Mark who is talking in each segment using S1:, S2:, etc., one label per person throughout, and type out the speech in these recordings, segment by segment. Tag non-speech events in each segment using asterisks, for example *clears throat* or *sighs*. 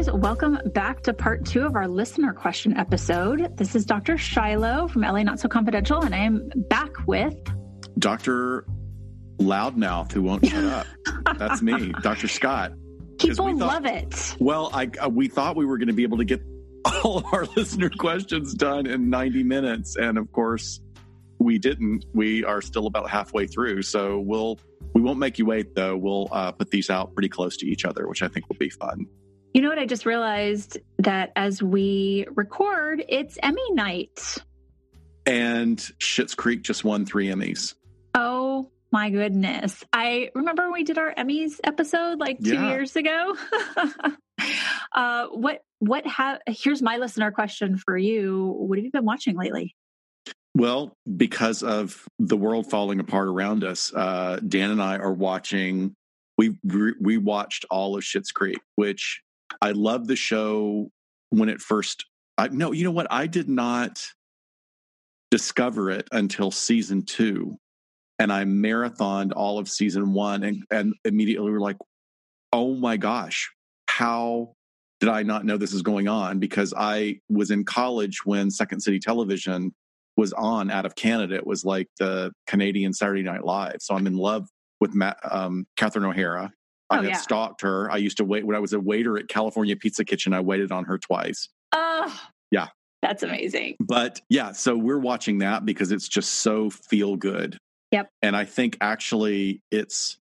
S1: Guys, welcome back to part two of our listener question episode. This is Dr. Shiloh from LA Not So Confidential, and I am back with
S2: Dr. Loudmouth, who won't shut up. *laughs* That's me, Dr. Scott.
S1: People
S2: we thought-
S1: Love It.
S2: Well, I uh, we thought we were going to be able to get all of our *laughs* listener questions done in 90 minutes, and of course, we didn't. We are still about halfway through, so we'll we won't make you wait. Though we'll uh, put these out pretty close to each other, which I think will be fun.
S1: You know what? I just realized that as we record, it's Emmy night.
S2: And Schitt's Creek just won three Emmys.
S1: Oh my goodness. I remember when we did our Emmys episode like two
S2: Yeah.
S1: years ago. *laughs* uh, what, what have, here's my listener question for you. What have you been watching lately?
S2: Well, because of the world falling apart around us, uh, Dan and I are watching. We we watched all of Schitt's Creek, which I love the show when it first. I, no, you know what? I did not discover it until season two, and I marathoned all of season one, and and immediately were like, "Oh my gosh, how did I not know this is going on?" Because I was in college when Second City Television was on out of Canada. It was like the Canadian Saturday Night Live. So I'm in love with Matt, um, Catherine O'Hara. I
S1: Oh,
S2: had
S1: yeah.
S2: stalked her. I used to wait when I was a waiter at California Pizza Kitchen. I waited on her twice.
S1: Oh,
S2: Yeah.
S1: That's amazing.
S2: But yeah, so we're watching that because it's just so feel good.
S1: Yep.
S2: And I think actually it's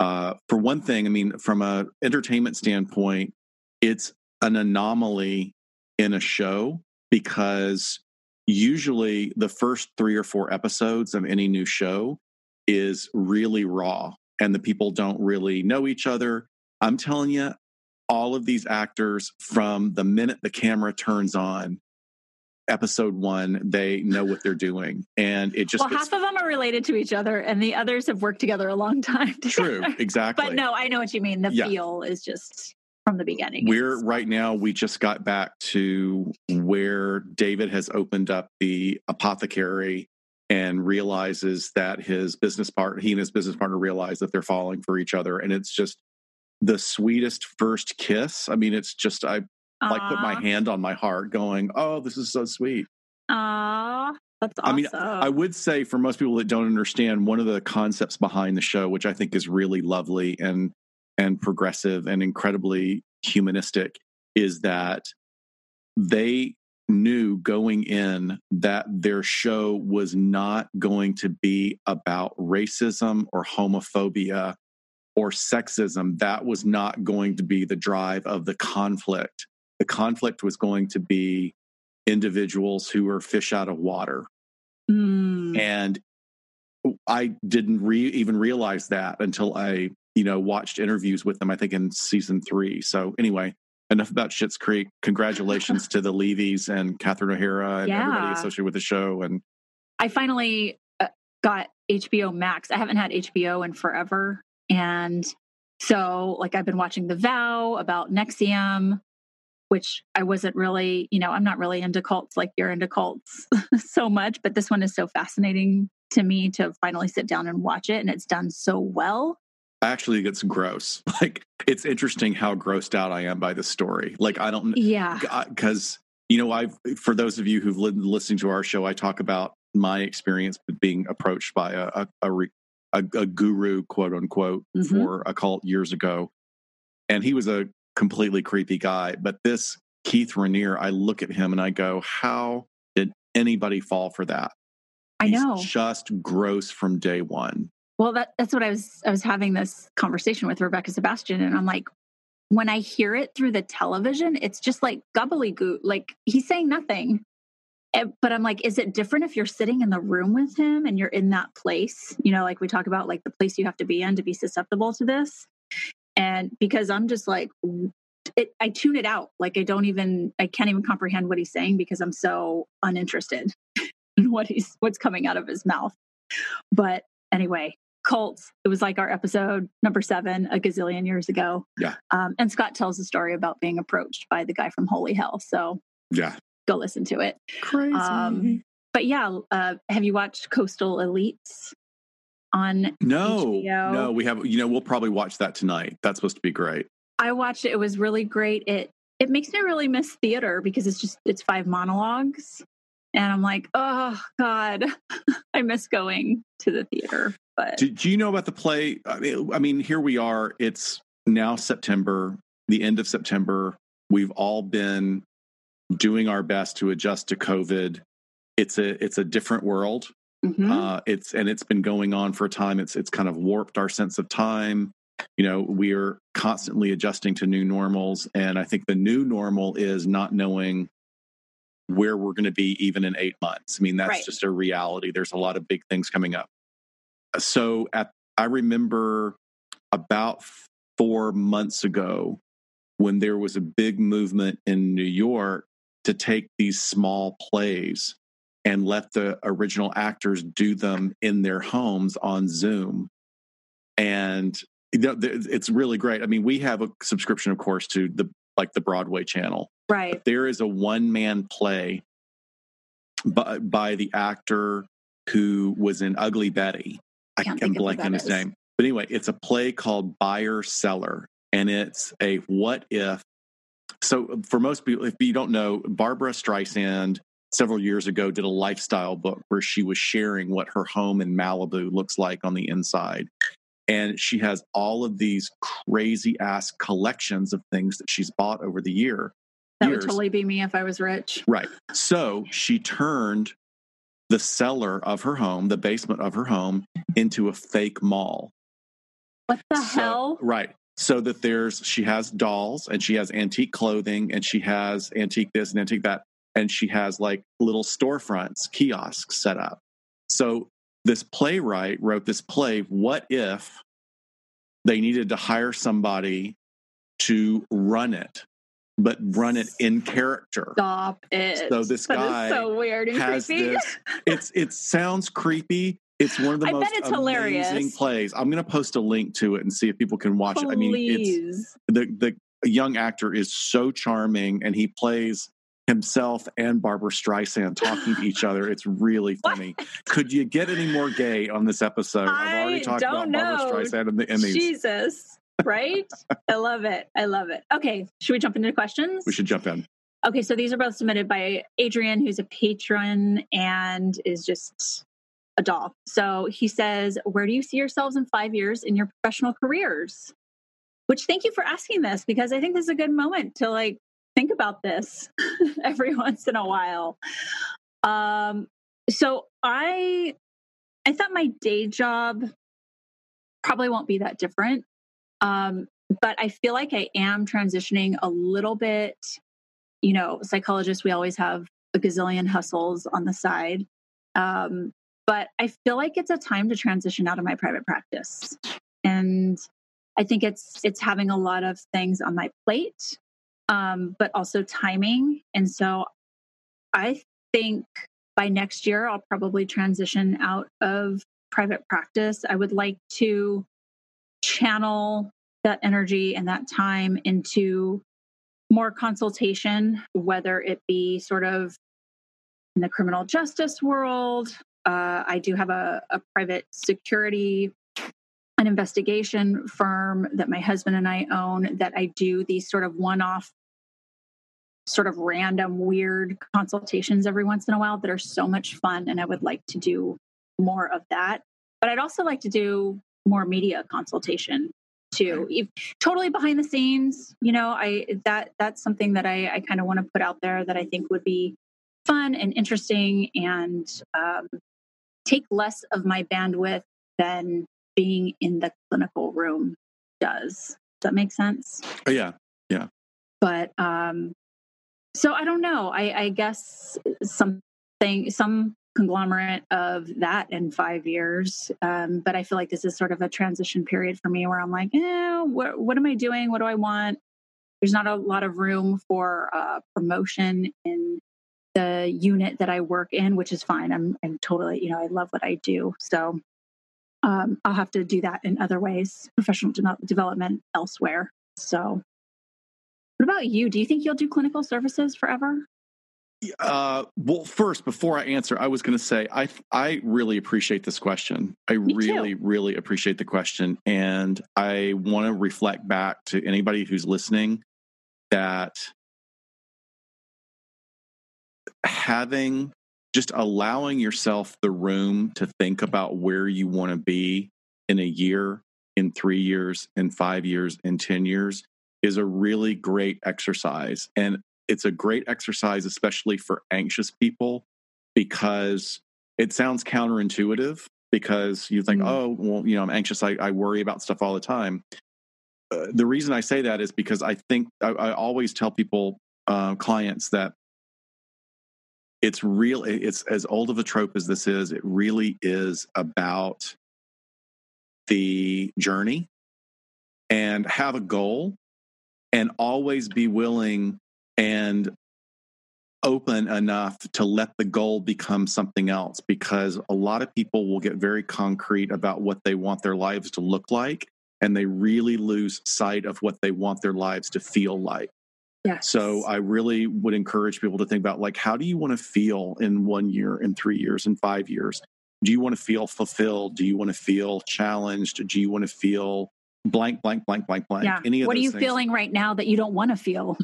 S2: uh, for one thing. I mean, from a entertainment standpoint, it's an anomaly in a show because usually the first three or four episodes of any new show is really raw and the people don't really know each other. I'm telling you, all of these actors from the minute the camera turns on, episode one, they know what they're doing. And it just
S1: well,
S2: gets
S1: half of them are related to each other, and the others have worked together a long time. *laughs*
S2: true. Exactly.
S1: But no, I know what you mean. The
S2: Yeah.
S1: feel is just from the beginning.
S2: We're right now, we just got back to where David has opened up the apothecary and realizes that his business partner, he and his business partner realize that they're falling for each other. And it's just the sweetest first kiss. I mean, it's just, I like put my hand on my heart going, oh, this is so sweet.
S1: Aw, that's
S2: I mean, I would say for most people that don't understand, one of the concepts behind the show, which I think is really lovely and and progressive and incredibly humanistic, is that they knew going in that their show was not going to be about racism or homophobia or sexism. That was not going to be the drive of the conflict. The conflict was going to be individuals who are fish out of water
S1: Mm.
S2: and I didn't re- even realize that until I, you know, watched interviews with them. I think in season three. So anyway, enough about Schitt's Creek. Congratulations *laughs* to the Levys and Catherine O'Hara and everybody associated with the show. And
S1: I finally uh, got HBO Max. I haven't had HBO in forever. And so, like, I've been watching The Vow about NXIVM, which I wasn't really, you know, I'm not really into cults like you're into cults *laughs* so much, but this one is so fascinating to me to finally sit down and watch it. And it's done so well.
S2: Actually, it gets gross. *laughs* Like it's interesting how grossed out I am by the story. Like I don't
S1: Yeah.
S2: because you know I've for those of you who've li- listened to our show, I talk about my experience with being approached by a a, a, re- a, a guru, quote unquote,
S1: Mhm.
S2: for a cult years ago, and he was a completely creepy guy. But this Keith Raniere, I look at him and I go, how did anybody fall for that?
S1: I
S2: He's
S1: know.
S2: just gross from day one.
S1: Well, that, that's what I was. I was having this conversation with Rebecca Sebastian, and I'm like, when I hear it through the television, it's just like gobbledygook. Like he's saying nothing, but I'm like, is it different if you're sitting in the room with him and you're in that place? You know, like we talk about, like the place you have to be in to be susceptible to this. And because I'm just like, it, I tune it out. Like I don't even, I can't even comprehend what he's saying because I'm so uninterested *laughs* in what he's, what's coming out of his mouth. But anyway, cults. It was like our episode number seven a gazillion years ago.
S2: Yeah.
S1: Um, and Scott tells a story about being approached by the guy from Holy Hell. So
S2: Yeah,
S1: go listen to it.
S2: crazy.
S1: Um, But yeah, uh, have you watched Coastal Elites on?
S2: no,
S1: HBO?
S2: no, we have. You know, we'll probably watch that tonight. That's supposed to be great.
S1: I watched it. It was really great. It it makes me really miss theater because it's just it's five monologues. And I'm like, oh God, *laughs* I miss going to the theater. But
S2: do, do you know about the play? I mean, I mean, here we are. It's now September, the end of September. We've all been doing our best to adjust to COVID. It's a it's a different world. Mm-hmm. Uh, it's and it's been going on for a time. It's it's kind of warped our sense of time. You know, we are constantly adjusting to new normals, and I think the new normal is not knowing where we're going to be even in eight months. I mean, that's right. just a reality. There's a lot of big things coming up. Uh, so at I remember about four months ago when there was a big movement in New York to take these small plays and let the original actors do them in their homes on Zoom. And it's really great. I mean, we have a subscription, of course, to the like the Broadway channel.
S1: Right. But
S2: there is a one man play by, by the actor who was in Ugly Betty. I am blanking his is. name. But anyway, it's a play called Buyer Cellar, and it's a what if. So, uh, for most people, if you don't know, Barbra Streisand several years ago did a lifestyle book where she was sharing what her home in Malibu looks like on the inside. And she has all of these crazy ass collections of things that she's bought over the year.
S1: That years. would totally be me if I was rich.
S2: Right. So she turned the cellar of her home, the basement of her home, into a fake mall.
S1: What the so, hell?
S2: Right. So that there's, she has dolls and she has antique clothing and she has antique this and antique that. And she has like little storefronts, kiosks set up. So this playwright wrote this play. What if they needed to hire somebody to run it, but run it in character?
S1: Stop it!
S2: So this
S1: that
S2: guy
S1: so weird and
S2: has
S1: creepy.
S2: this. It's it sounds creepy. It's one of the
S1: I
S2: most
S1: amazing
S2: hilarious. plays. I'm going to post a link to it and see if people can watch
S1: Please.
S2: it. I mean, it's the the young actor is so charming, and he plays himself and Barbra Streisand talking to each other. *laughs* It's really funny. Could you get any more gay on this episode?
S1: I
S2: have already talked about
S1: know.
S2: Barbra Streisand in, the, these.
S1: Jesus, right? I love it. I love it. Okay, should we jump into questions?
S2: We should jump in.
S1: Okay, so these are both submitted by Adrian, who's a patron and is just a doll. So he says, Where do you see yourselves in five years in your professional careers? Which thank you for asking this because I think this is a good moment to like think about this *laughs* every once in a while. Um, so I I thought my day job probably won't be that different. Um, but I feel like I am transitioning a little bit. You know, psychologists, we always have a gazillion hustles on the side. Um, but I feel like it's a time to transition out of my private practice. And I think it's it's having a lot of things on my plate um, but also timing. And so I think by next year, I'll probably transition out of private practice. I would like to channel that energy and that time into more consultation, whether it be sort of in the criminal justice world. Uh, I do have a, a private security an investigation firm that my husband and I own that I do these sort of one off, sort of random, weird consultations every once in a while that are so much fun. And I would like to do more of that. But I'd also like to do more media consultation too if, totally behind the scenes you know i that that's something that i, I kind of want to put out there that i think would be fun and interesting and um, take less of my bandwidth than being in the clinical room does. Does that make sense?
S2: Oh, yeah. Yeah.
S1: But um, so I don't know. I, I guess something, some conglomerate of that in five years. Um, but I feel like this is sort of a transition period for me where I'm like, eh, what, what am I doing? What do I want? There's not a lot of room for uh, promotion in the unit that I work in, which is fine. I'm, I'm totally, you know, I love what I do. So um, I'll have to do that in other ways, professional de- development elsewhere. So, what about you? Do you think you'll do clinical services forever?
S2: Uh, well, first, before I answer, I was going to say I I really appreciate this question. I
S1: Me
S2: really,
S1: too.
S2: really appreciate the question, and I want to reflect back to anybody who's listening that having just allowing yourself the room to think about where you want to be in a year, in three years, in five years, in 10 years is a really great exercise. And it's a great exercise, especially for anxious people, because it sounds counterintuitive because you think,
S1: Mm.
S2: oh, well, you know, I'm anxious. I, I worry about stuff all the time. Uh, the reason I say that is because I think I, I always tell people, uh, clients, that it's real. It's as old of a trope as this is. It really is about the journey and have a goal and always be willing and open enough to let the goal become something else because a lot of people will get very concrete about what they want their lives to look like and they really lose sight of what they want their lives to feel like
S1: Yes.
S2: so I really would encourage people to think about like, how do you want to feel in one year, in three years, in five years? Do you want to feel fulfilled? Do you want to feel challenged? Do you want to feel blank, blank, blank, blank, blank?
S1: yeah.
S2: Any of
S1: what are you
S2: things?
S1: feeling right now that you don't want to feel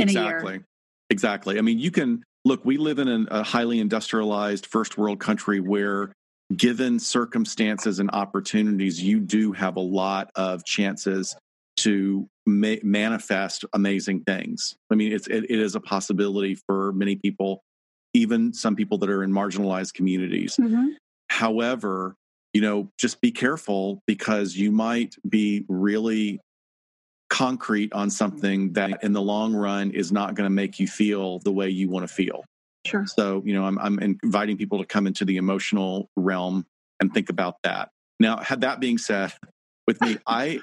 S1: in a
S2: exactly.
S1: year?
S2: Exactly. I mean, you can look, we live in an, a highly industrialized first world country where, given circumstances and opportunities, you do have a lot of chances to ma- manifest amazing things. I mean, it's, it, it is a possibility for many people, even some people that are in marginalized communities.
S1: Mhm.
S2: However, you know, just be careful because you might be really concrete on something that in the long run is not going to make you feel the way you want to feel.
S1: Sure.
S2: So, you know, I'm, I'm inviting people to come into the emotional realm and think about that. Now, had that being said, with me, *laughs* I,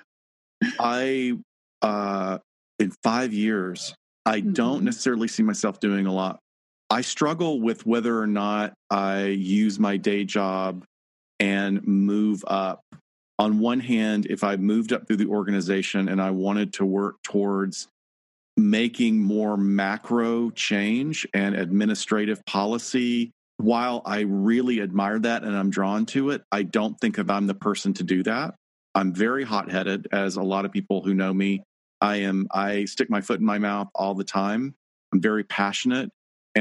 S2: I, uh, in five years, I don't
S1: Mhm.
S2: necessarily see myself doing a lot. I struggle with whether or not I use my day job and move up. On one hand, if I moved up through the organization and I wanted to work towards making more macro change and administrative policy, while I really admire that and I'm drawn to it, I don't think that I'm the person to do that. I'm very hot headed, as a lot of people who know me. I am, I stick my foot in my mouth all the time. I'm very passionate.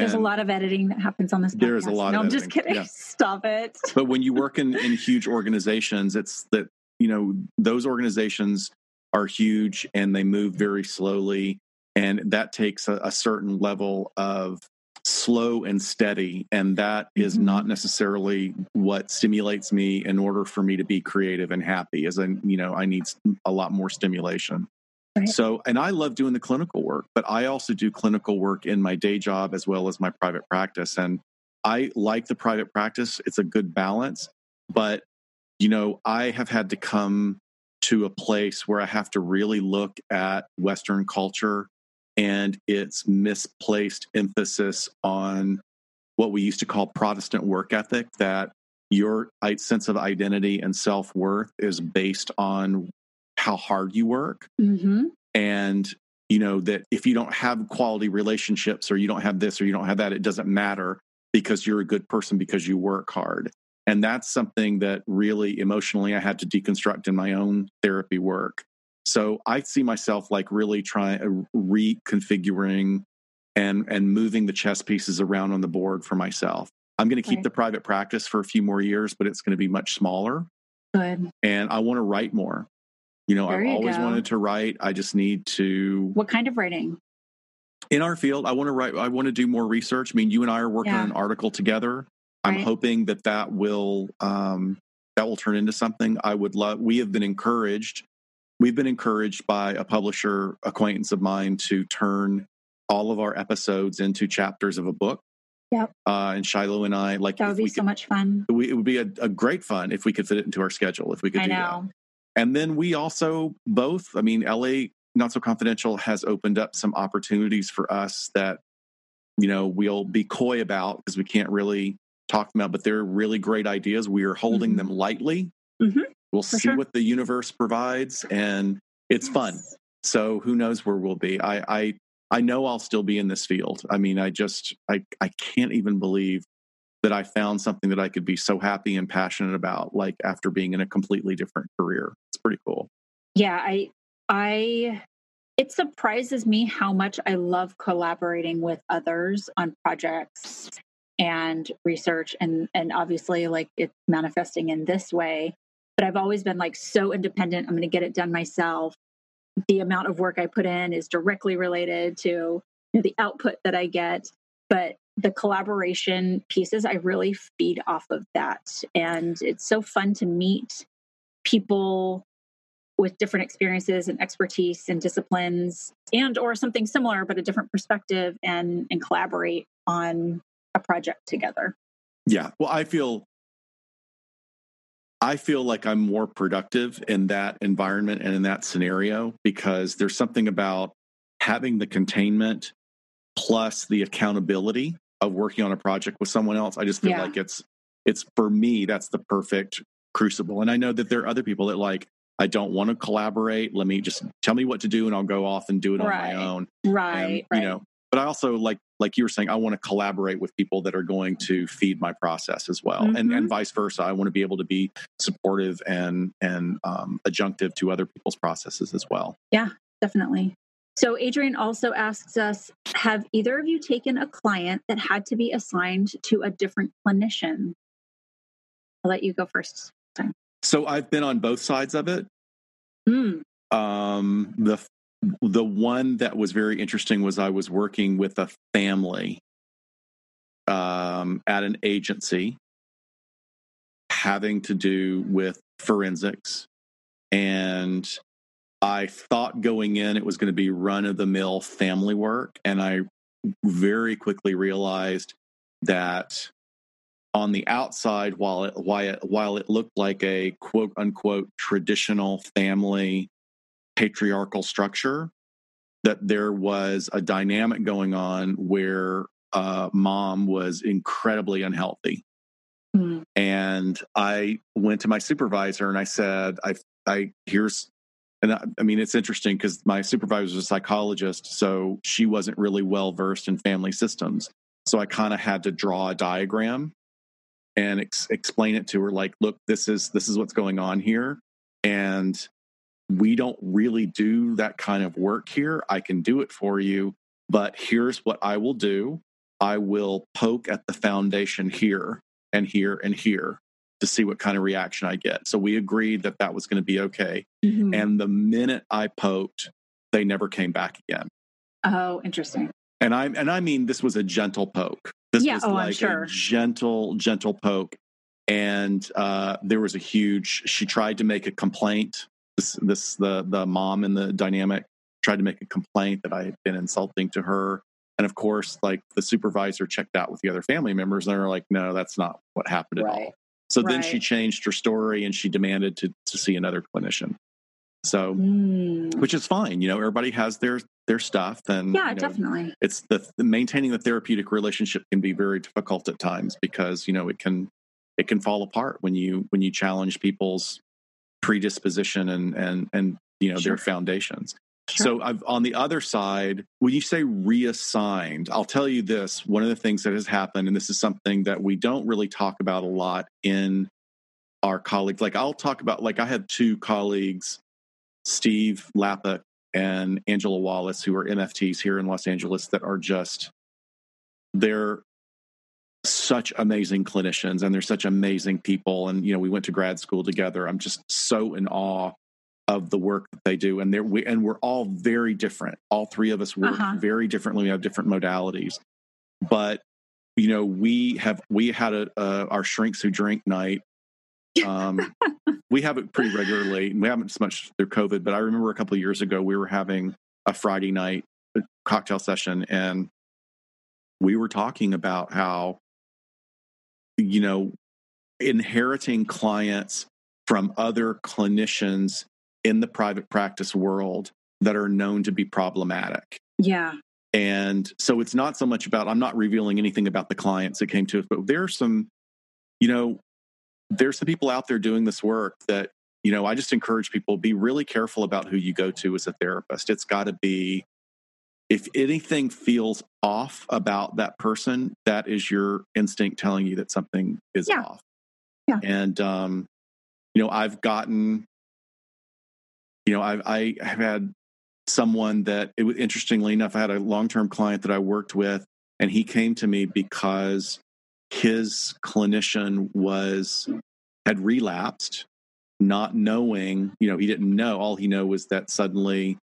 S1: There's a lot of editing that happens on this. Podcast.
S2: There is a lot
S1: No,
S2: of
S1: I'm just kidding.
S2: yeah. *laughs*
S1: Stop it.
S2: but when you work in, in huge organizations, it's that, you know, those organizations are huge and they move very slowly. And that takes a, a certain level of slow and steady. And that is
S1: Mhm.
S2: not necessarily what stimulates me in order for me to be creative and happy, as I, you know, I need a lot more stimulation. So, and I love doing the clinical work, but I also do clinical work in my day job as well as my private practice. And I like the private practice. It's a good balance. But, you know, I have had to come to a place where I have to really look at Western culture and its misplaced emphasis on what we used to call Protestant work ethic, that your sense of identity and self worth is based on how hard you work
S1: hmm
S2: and you know that if you don't have quality relationships or you don't have this or you don't have that it doesn't matter because you're a good person because you work hard. And that's something that really emotionally i had to deconstruct in my own therapy work. So i see myself like really trying uh, reconfiguring and and moving the chess pieces around on the board for myself. I'm going to keep the private practice for a few more years but it's going to be much smaller.
S1: Good.
S2: and i want to write more you know i've always
S1: go.
S2: wanted to write i just need to
S1: What kind of writing?
S2: in our field i want to write i want to do more research i mean you and i are working
S1: Yeah.
S2: on an article together i'm hoping that that will um, that will turn into something i would love we have been encouraged we've been encouraged by a publisher acquaintance of mine to turn all of our episodes into chapters of a book
S1: Yep.
S2: uh, and shiloh and i like
S1: That would be so
S2: could,
S1: much fun.
S2: we, it would be a, a great fun if we could fit it into our schedule if we could
S1: I
S2: do that
S1: know.
S2: And then we also both, I mean, LA Not So Confidential has opened up some opportunities for us that, you know, we'll be coy about because we can't really talk them out, but they're really great ideas. We are holding
S1: Mhm.
S2: them lightly.
S1: Mhm.
S2: We'll
S1: For
S2: see
S1: sure.
S2: what the universe provides, and it's fun. So who knows where we'll be? I, I I know I'll still be in this field. I mean, I just I I can't even believe that I found something that I could be so happy and passionate about like after being in a completely different career. Pretty cool.
S1: Yeah, I I it surprises me how much I love collaborating with others on projects and research and and obviously like it's manifesting in this way but i've always been like so independent i'm going to get it done myself the amount of work i put in is directly related to you know, the output that i get but the collaboration pieces i really feed off of that and it's so fun to meet people with different experiences and expertise and disciplines and or something similar but a different perspective and and collaborate on a project together.
S2: Yeah. Well i feel i feel like i'm more productive in that environment and in that scenario because there's something about having the containment plus the accountability of working on a project with someone else. I just feel yeah. like it's it's for me that's the perfect crucible. And i know that there are other people that like I don't want to collaborate. Let me just tell me what to do and I'll go off and do it
S1: right.
S2: on my own.
S1: Right.
S2: And,
S1: right.
S2: You know, but I also like like you were saying, I want to collaborate with people that are going to feed my process as well, mm-hmm. and and vice versa. I want to be able to be supportive and and um, adjunctive to other people's processes as well.
S1: Yeah, definitely. So Adrian also asks us, have either of you taken a client that had to be assigned to a different clinician? I'll let you go first.
S2: So I've been on both sides of it.
S1: Mm.
S2: Um, the the one that was very interesting was I was working with a family um, at an agency having to do with forensics, and I thought going in it was going to be run of the mill family work, and I very quickly realized that on the outside, while it, while it, while it looked like a quote unquote traditional family patriarchal structure, that there was a dynamic going on where uh, mom was incredibly unhealthy. Mm. And I went to my supervisor and I said, I, I, here's, and I, I mean, it's interesting because my supervisor was a psychologist, so she wasn't really well versed in family systems. So I kind of had to draw a diagram and ex- explain it to her like look this is this is what's going on here and we don't really do that kind of work here. I can do it for you but here's what i will do. I will poke at the foundation here and here and here to see what kind of reaction i get. So we agreed that that was going to be okay. Mm-hmm. and the minute i poked they never came back again.
S1: Oh interesting.
S2: And i and i mean this was a gentle poke this
S1: yeah,
S2: was
S1: oh,
S2: like
S1: sure.
S2: a gentle, gentle poke. And uh, there was a huge. She tried to make a complaint. This, this, the the mom in the dynamic tried to make a complaint that I had been insulting to her. And of course, like the supervisor checked out with the other family members, and they were like, "No, that's not what happened at all." So right. then she changed her story and she demanded to to see another clinician. So, mm. which is fine. You know, everybody has their their stuff, and
S1: yeah,
S2: you know,
S1: definitely.
S2: It's the, the maintaining the therapeutic relationship can be very difficult at times because you know it can it can fall apart when you when you challenge people's predisposition and and and you know sure. their foundations. Sure. So I've, on the other side, when you say reassigned, I'll tell you this: one of the things that has happened, and this is something that we don't really talk about a lot in our colleagues. Like I'll talk about, like I had two colleagues Steve Lappa and Angela Wallace, who are MFTs here in Los Angeles, that are just they're such amazing clinicians and they're such amazing people. And you know, we went to grad school together. I'm just so in awe of the work that they do, and they're we, and we're all very different. All three of us work uh-huh. very differently. We have different modalities, but you know, we have we had a, uh, our shrinks who drink night um, *laughs* we have it pretty regularly. And we haven't so much through COVID, but I remember a couple of years ago we were having a Friday night uh, cocktail session, and we were talking about how you know inheriting clients from other clinicians in the private practice world that are known to be problematic.
S1: Yeah.
S2: And so it's not so much about, I'm not revealing anything about the clients that came to us, but there are some, you know, there's some people out there doing this work that you know i just encourage people be really careful about who you go to as a therapist it's got to be if anything feels off about that person, that is your instinct telling you that something is
S1: Yeah.
S2: off.
S1: Yeah.
S2: And um, you know, I've gotten, you know, I've I have had someone that it was interestingly enough, I had a long term client that I worked with, and he came to me because his clinician was had relapsed, not knowing, you know, he didn't know. All he knew was that suddenly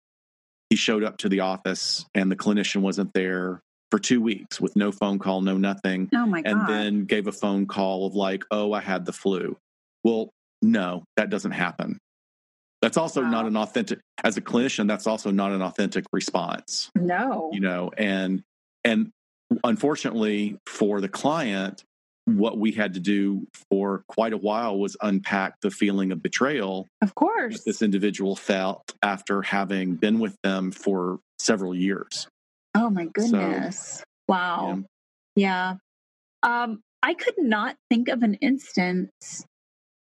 S2: he showed up to the office and the clinician wasn't there for two weeks with no phone call, no nothing
S1: Oh my
S2: and
S1: god.
S2: then gave a phone call of like, "Oh, I had the flu." Well, no, that doesn't happen. That's also not an authentic as a clinician, that's also not an authentic response,
S1: no.
S2: you know, and and unfortunately for the client, what we had to do for quite a while was unpack the feeling of betrayal
S1: of course.
S2: this individual felt after having been with them for several years.
S1: Oh my goodness. wow.
S2: know.
S1: Yeah. Um, I could not think of an instance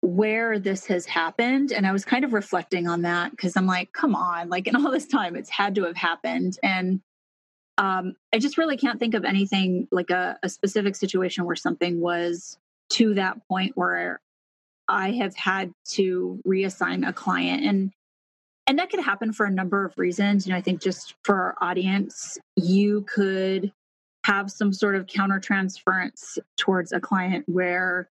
S1: where this has happened. And I was kind of reflecting on that because I'm like, come on, like in all this time, it's had to have happened. And um, I just really can't think of anything like a, a specific situation where something was to that point where I have had to reassign a client. And and that could happen for a number of reasons. You know, I think just for our audience, you could have some sort of countertransference towards a client where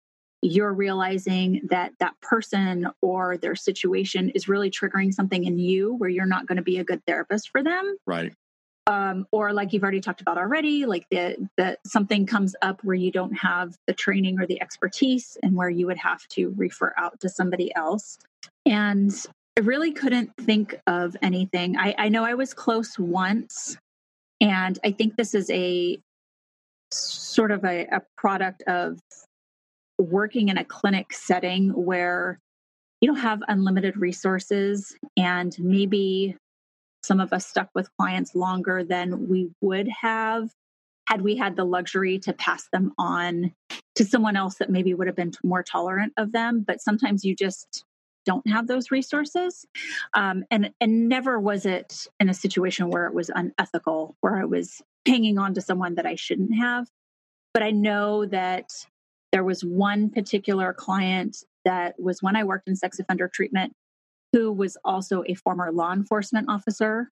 S1: you're realizing that that person or their situation is really triggering something in you where you're not going to be a good therapist for them
S2: Right.
S1: Um, or like you've already talked about already like that that something comes up where you don't have the training or the expertise and where you would have to refer out to somebody else. And i really couldn't think of anything. I, I know i was close once and i think this is a sort of a, a product of working in a clinic setting where you don't have unlimited resources and maybe some of us stuck with clients longer than we would have had we had the luxury to pass them on to someone else that maybe would have been more tolerant of them but sometimes you just don't have those resources. Um, and and never was it in a situation where it was unethical where i was hanging on to someone that i shouldn't have. But i know that there was one particular client that was when i worked in sex offender treatment who was also a former law enforcement officer.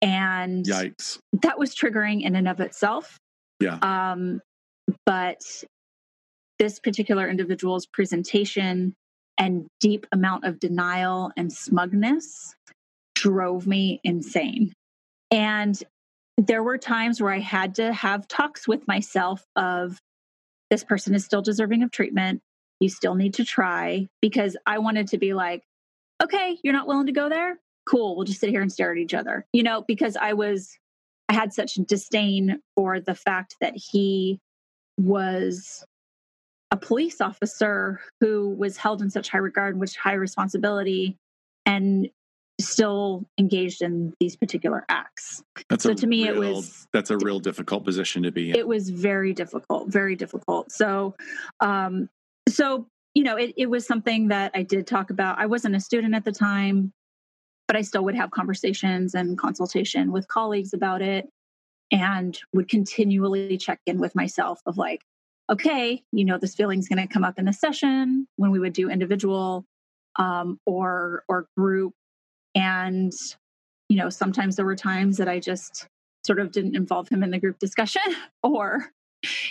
S1: And
S2: Yikes.
S1: that was triggering in and of itself.
S2: Yeah.
S1: Um, but this particular individual's presentation and deep amount of denial and smugness drove me insane. And there were times where I had to have talks with myself of this person is still deserving of treatment. You still need to try because I wanted to be like, okay, you're not willing to go there? Cool. We'll just sit here and stare at each other. You know, because I was, I had such disdain for the fact that he was a police officer who was held in such high regard, and with high responsibility, and still engaged in these particular acts.
S2: That's
S1: So to me, it was-
S2: that's a real difficult position to be in.
S1: it was very difficult very difficult so um so you know it, it was something that i did talk about. I wasn't a student at the time but i still would have conversations and consultation with colleagues about it and would continually check in with myself of like okay you know this feeling's going to come up in the session when we would do individual um, or or group. And you know sometimes there were times that i just sort of didn't involve him in the group discussion *laughs* or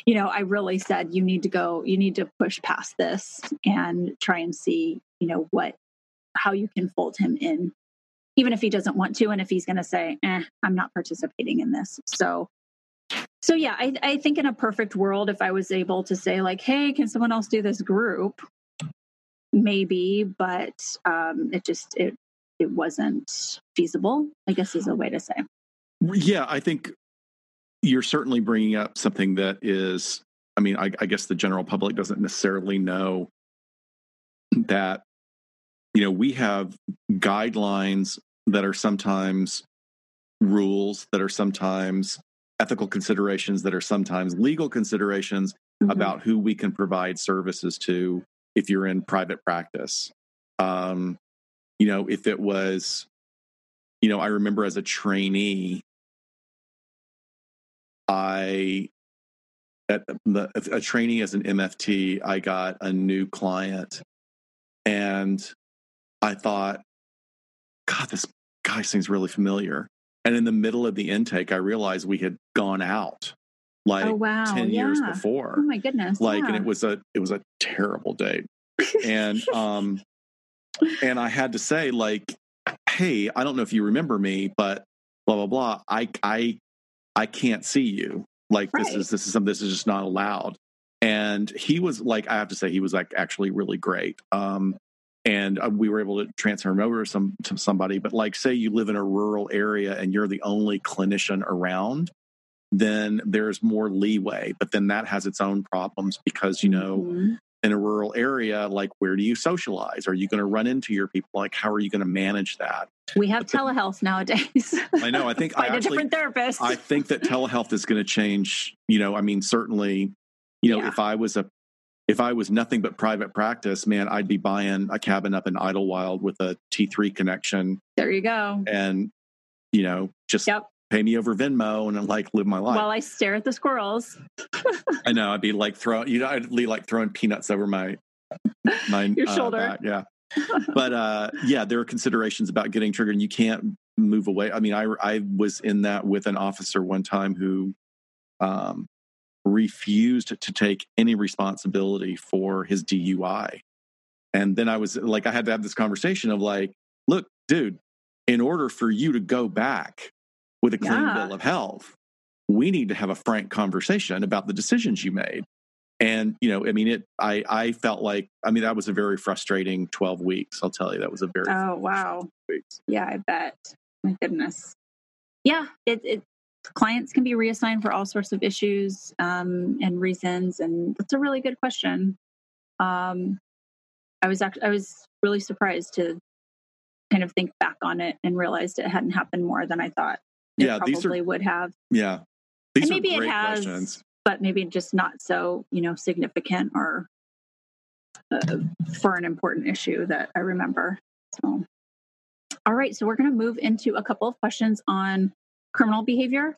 S1: you know i really said you need to go you need to push past this and try and see you know what how you can fold him in even if he doesn't want to and if he's going to say eh, i'm not participating in this so so yeah I, I think in a perfect world if i was able to say like hey can someone else do this group? Maybe but um it just it it wasn't feasible i guess is a way to say.
S2: Yeah, I think you're certainly bringing up something that is, I mean, I, I guess the general public doesn't necessarily know that, you know, we have guidelines that are sometimes rules, that are sometimes ethical considerations, that are sometimes legal considerations
S1: Mhm.
S2: about who we can provide services to if you're in private practice. Um, you know, if it was, you know, I remember as a trainee, I at the, a training as an MFT, I got a new client, and I thought, God, this guy seems really familiar. And in the middle of the intake, I realized we had gone out like
S1: oh, wow.
S2: 10
S1: yeah.
S2: years before.
S1: Oh my goodness.
S2: Like,
S1: yeah.
S2: and it was a, it was a terrible date. and, *laughs* um, and I had to say like, Hey, I don't know if you remember me, but blah, blah, blah. I, I, I can't see you. Like right. this is, this is something, this is just not allowed. And he was like, I have to say, he was like actually really great. Um, and uh, we were able to transfer him over to some to somebody. But like, say you live in a rural area and you're the only clinician around, then there's more leeway. But then that has its own problems because you know. Mm-hmm. In a rural area, like where do you socialize? Are you going to run into your people? Like, how are you going to manage that?
S1: We have telehealth nowadays. *laughs*
S2: I know. I think
S1: Find
S2: I
S1: a
S2: actually,
S1: different therapist.
S2: I think that telehealth is going to change. You know, I mean, certainly, you know, yeah. if I was a if I was nothing but private practice, man, I'd be buying a cabin up in Idyllwild with a T3 connection.
S1: There you go.
S2: And, you know, just yep. Pay me over Venmo and like live my life.
S1: While I stare at the squirrels. *laughs*
S2: I know. I'd be like throwing, you know, I'd be like throwing peanuts over my, my *laughs*
S1: Your
S2: uh,
S1: shoulder.
S2: Back. Yeah. *laughs* but uh, yeah, there are considerations about getting triggered and you can't move away. I mean, I, I was in that with an officer one time who, um, refused to take any responsibility for his DUI. And then I was like, I had to have this conversation of like, look, dude, in order for you to go back with a clean yeah. bill of health, we need to have a frank conversation about the decisions you made. And, you know, I mean, it, I, I felt like, I mean, that was a very frustrating 12 weeks. I'll tell you, that was a very,
S1: oh, wow. Weeks. Yeah, I bet. My goodness. Yeah, it, it, clients can be reassigned for all sorts of issues um, and reasons, and that's a really good question. Um, I was actually I was really surprised to kind of think back on it and realized it hadn't happened more than I thought. It
S2: yeah,
S1: probably
S2: these are,
S1: would have.
S2: Yeah,
S1: these and maybe it has, questions. but maybe just not so you know significant or uh, for an important issue that I remember. So, all right, so we're going to move into a couple of questions on criminal behavior.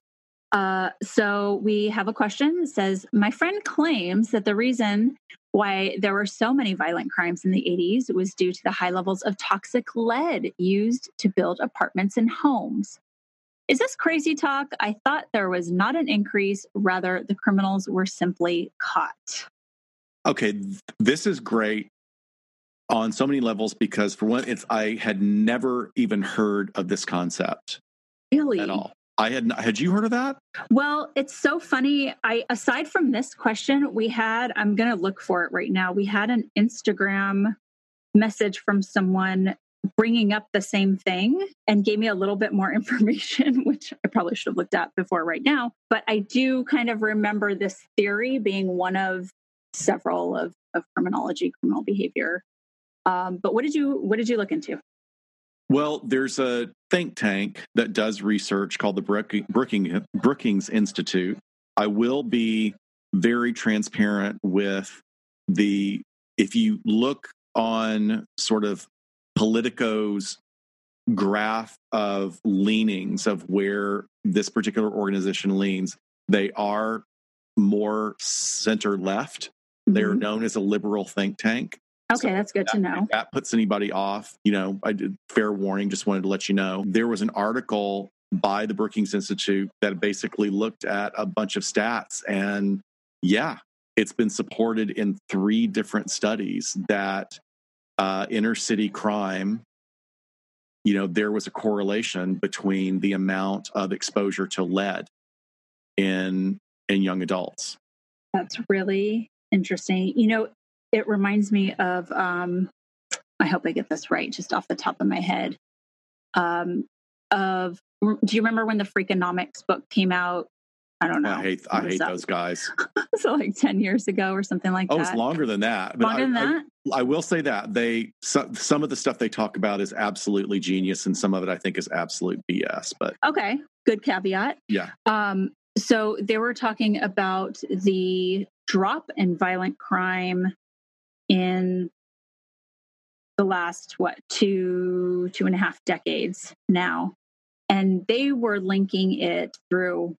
S1: Uh, so we have a question that says My friend claims that the reason why there were so many violent crimes in the 80s was due to the high levels of toxic lead used to build apartments and homes. Is this crazy talk? I thought there was not an increase, rather, the criminals were simply caught.
S2: Okay, this is great on so many levels because, for one, it's I had never even heard of this concept
S1: really
S2: at all. I had had you heard of that?
S1: Well, it's so funny. I aside from this question, we had I'm going to look for it right now. We had an Instagram message from someone bringing up the same thing and gave me a little bit more *laughs* information which I probably should have looked at before right now, but I do kind of remember this theory being one of several of of criminology, criminal behavior. Um, but what did you what did you look into?
S2: Well, there's a think tank that does research called the Brooking, Brookings Institute. I will be very transparent with the, if you look on sort of Politico's graph of leanings of where this particular organization leans, they are more center left. Mm-hmm. They're known as a liberal think tank.
S1: Okay, so that's good
S2: that,
S1: to know.
S2: that puts anybody off, you know, I did fair warning, just wanted to let you know. There was an article by the Brookings Institute that basically looked at a bunch of stats and yeah, it's been supported in three different studies that uh, inner city crime you know there was a correlation between the amount of exposure to lead in in young adults
S1: that's really interesting you know it reminds me of um, I hope I get this right, just off the top of my head. Um, of do you remember when the Freakonomics book came out? I don't know.
S2: I hate I hate those guys. *laughs*
S1: so like ten years ago or something like
S2: oh,
S1: that.
S2: Oh, it's longer than that.
S1: But longer I, than that.
S2: I, I, will say that they some, some of the stuff they talk about is absolutely genius, and some of it I think is absolute BS. But
S1: okay, good caveat.
S2: Yeah.
S1: Um. So they were talking about the drop in violent crime in the last what two two and a half decades now and they were linking it through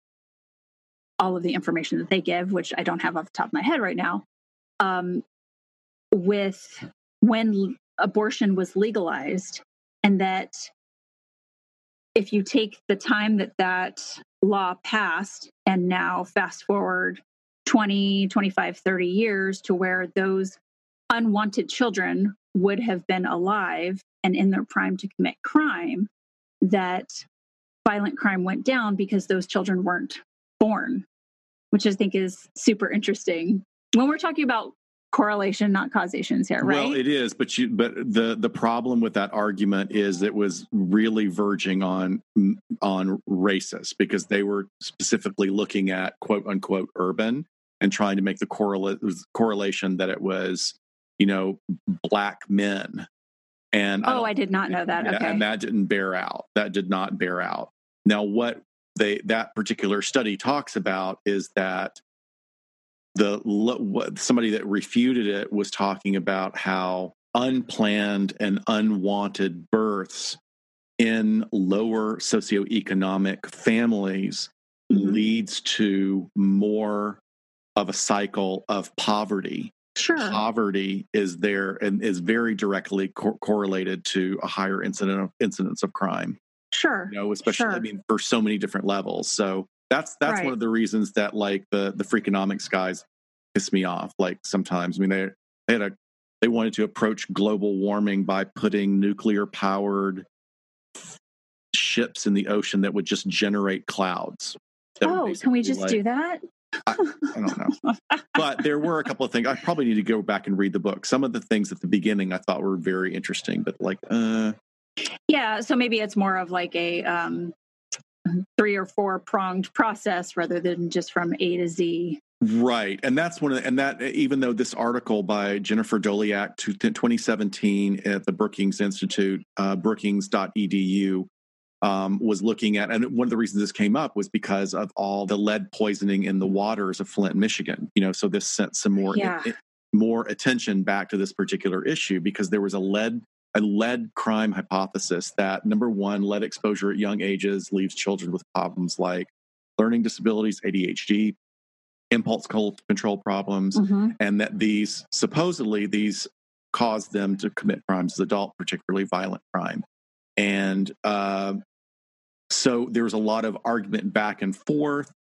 S1: all of the information that they give, which I don't have off the top of my head right now, um, with when abortion was legalized, and that if you take the time that that law passed and now fast forward 20, 25, 30 years to where those unwanted children would have been alive and in their prime to commit crime, that violent crime went down because those children weren't born, which I think is super interesting. When we're talking about correlation, not causations here, right?
S2: Well, it is, but you but the the problem with that argument is it was really verging on on racist because they were specifically looking at quote unquote urban and trying to make the correlate correlation that it was you know black men. And
S1: oh I, I did not know that.
S2: Yeah,
S1: okay.
S2: and that didn't bear out. That did not bear out. Now what they that particular study talks about is that the what somebody that refuted it was talking about how unplanned and unwanted births in lower socioeconomic families mm-hmm. leads to more of a cycle of poverty.
S1: Sure.
S2: Poverty is there and is very directly co- correlated to a higher incident of, incidence of crime.
S1: Sure.
S2: You know, especially
S1: sure.
S2: I mean for so many different levels. So that's that's right. one of the reasons that like the the freakonomics guys piss me off. Like sometimes, I mean they they had a they wanted to approach global warming by putting nuclear powered ships in the ocean that would just generate clouds.
S1: Oh, can we just like, do that?
S2: I, I, don't know. *laughs* but there were a couple of things. I probably need to go back and read the book. Some of the things at the beginning I thought were very interesting, but like, uh.
S1: Yeah. So maybe it's more of like a um, three or four pronged process rather than just from A to Z.
S2: Right. And that's one of the, and that, even though this article by Jennifer Doleac, 2017 at the Brookings Institute, uh, brookings.edu, um, was looking at, and one of the reasons this came up was because of all the lead poisoning in the waters of Flint, Michigan. You know, so this sent some more
S1: yeah.
S2: more attention back to this particular issue because there was a lead a lead crime hypothesis that number one, lead exposure at young ages leaves children with problems like learning disabilities, ADHD, impulse control problems, mm-hmm. and that these supposedly these cause them to commit crimes as adult, particularly violent crime. And uh, so there was a lot of argument back and forth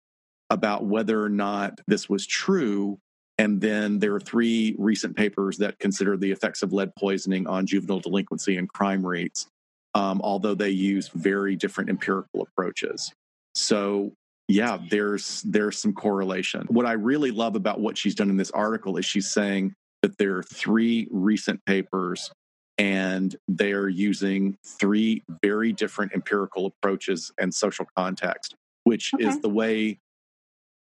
S2: about whether or not this was true. And then there are three recent papers that consider the effects of lead poisoning on juvenile delinquency and crime rates, um, although they use very different empirical approaches. So yeah, there's there's some correlation. What I really love about what she's done in this article is she's saying that there are three recent papers and they're using three very different empirical approaches and social context which okay. is the way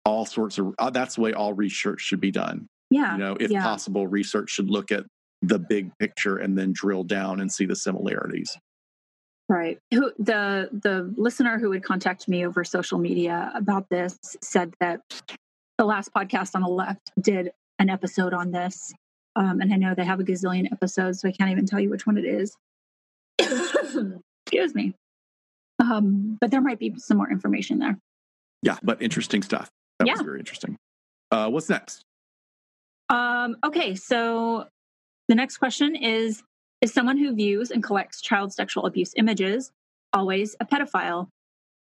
S2: all sorts of uh, that's the way all research should be done
S1: yeah
S2: you know if
S1: yeah.
S2: possible research should look at the big picture and then drill down and see the similarities
S1: right who the the listener who would contact me over social media about this said that the last podcast on the left did an episode on this um, and I know they have a gazillion episodes, so I can't even tell you which one it is. *coughs* Excuse me. Um, but there might be some more information there.
S2: Yeah, but interesting stuff. That
S1: yeah.
S2: was very interesting. Uh, what's next?
S1: Um, okay, so the next question is Is someone who views and collects child sexual abuse images always a pedophile?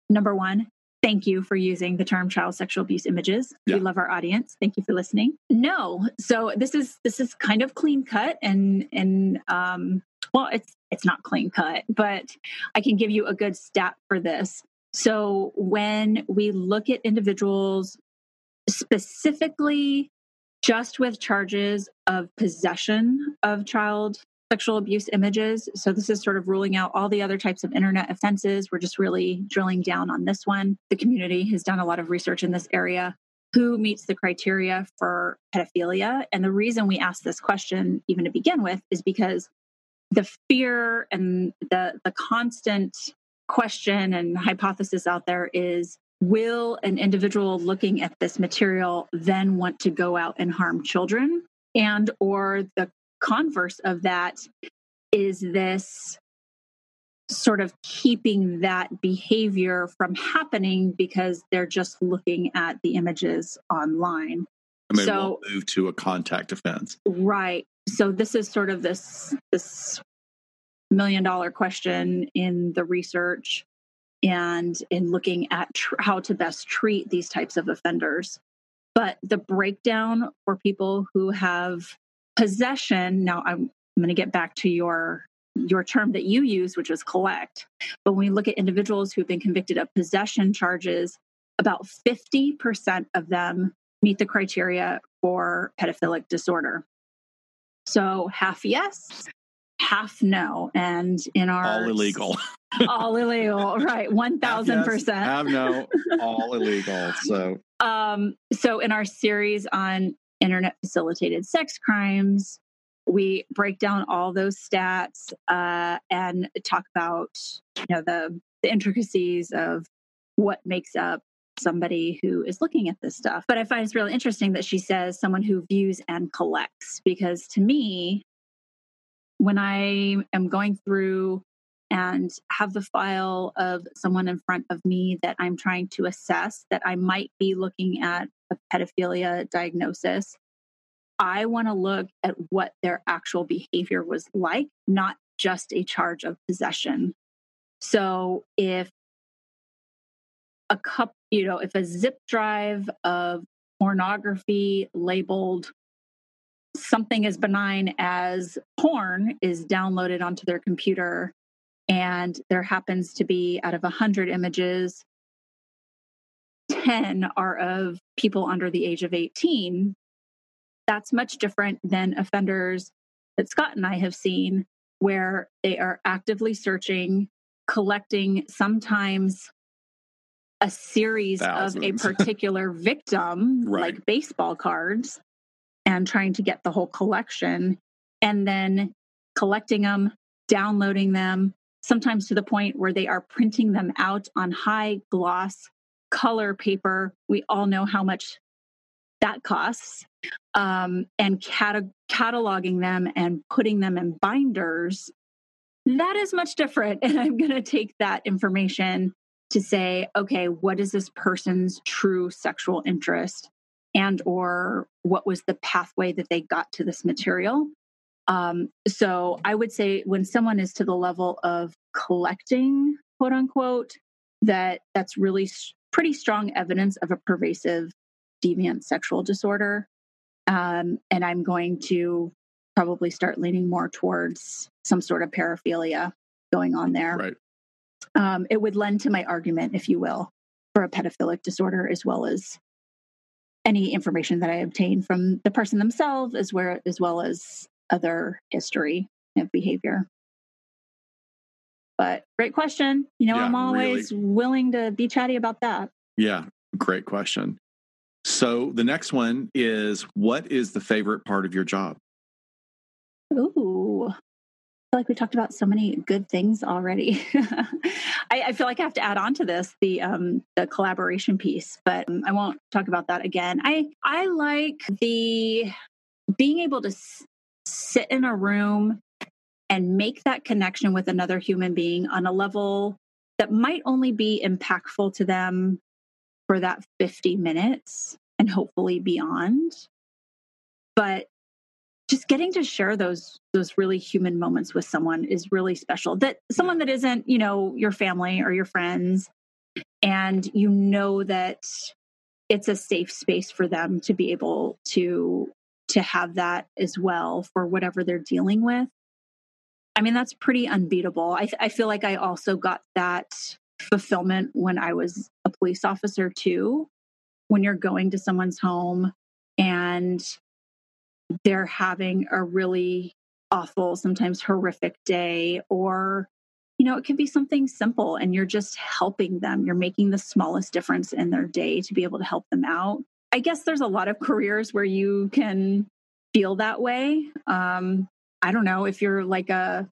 S1: Number one, thank you for using the term child sexual abuse images yeah. we love our audience thank you for listening no so this is this is kind of clean cut and and um well it's it's not clean cut but i can give you a good stat for this so when we look at individuals specifically just with charges of possession of child sexual abuse images. So this is sort of ruling out all the other types of internet offenses. We're just really drilling down on this one. The community has done a lot of research in this area. Who meets the criteria for pedophilia? And the reason we ask this question, even to begin with, is because the fear and the the constant question and hypothesis out there is will an individual looking at this material then want to go out and harm children and or the converse of that is this sort of keeping that behavior from happening because they're just looking at the images online.
S2: I mean, so, we'll move to a contact offense.
S1: Right. So this is sort of this this million dollar question in the research and in looking at tr- how to best treat these types of offenders. But the breakdown for people who have possession, now I'm, I'm going to get back to your your term that you use, which was collect. But when we look at individuals who've been convicted of possession charges, about 50% of them meet the criteria for pedophilic disorder. So half yes, half no. And in our
S2: all illegal.
S1: all illegal, *laughs* right. One thousand percent.
S2: Have no, all illegal. *laughs* So
S1: um, so in our series on internet facilitated sex crimes, we break down all those stats uh, and talk about you know the the intricacies of what makes up somebody who is looking at this stuff. But I find it's really interesting that she says someone who views and collects, because to me, when I am going through and have the file of someone in front of me that I'm trying to assess that I might be looking at a pedophilia diagnosis, I want to look at what their actual behavior was like, not just a charge of possession. So if a cup, you know, if a zip drive of pornography labeled something as benign as porn is downloaded onto their computer and there happens to be out of 100 images 10 are of people under the age of 18 that's much different than offenders that Scott and I have seen where they are actively searching collecting sometimes a series Thousands. of a *laughs* particular victim right. like baseball cards and trying to get the whole collection and then collecting them, downloading them, sometimes to the point where they are printing them out on high gloss color paper. We all know how much that costs. Um, and cata- cataloging them and putting them in binders. That is much different. *laughs* And I'm going to take that information to say, okay, what is this person's true sexual interest? And or what was the pathway that they got to this material. Um, so i would say when someone is to the level of collecting quote unquote that that's really pretty strong evidence of a pervasive deviant sexual disorder um, and i'm going to probably start leaning more towards some sort of paraphilia going on there.
S2: Right.
S1: Um, it would lend to my argument if you will for a pedophilic disorder as well as any information that I obtain from the person themselves as well as well as other history of behavior. But great question. You know, yeah, I'm always really. willing to be chatty about that.
S2: Yeah, great question. So the next one is what is the favorite part of your job?
S1: Ooh, feel like we talked about so many good things already. *laughs* I, I, feel like I have to add on to this the um, the collaboration piece, but um, I won't talk about that again. I I like the being able to s- sit in a room and make that connection with another human being on a level that might only be impactful to them for that 50 minutes and hopefully beyond. But just getting to share those those really human moments with someone is really special that someone that isn't you know your family or your friends and you know that it's a safe space for them to be able to to have that as well for whatever they're dealing with. I mean that's pretty unbeatable. I, I feel like i also got that fulfillment when i was a police officer too. When you're going to someone's home and they're having a really awful, sometimes horrific day, or, you know, it can be something simple and you're just helping them. You're making the smallest difference in their day to be able to help them out. I guess there's a lot of careers where you can feel that way. Um, I don't know if you're like a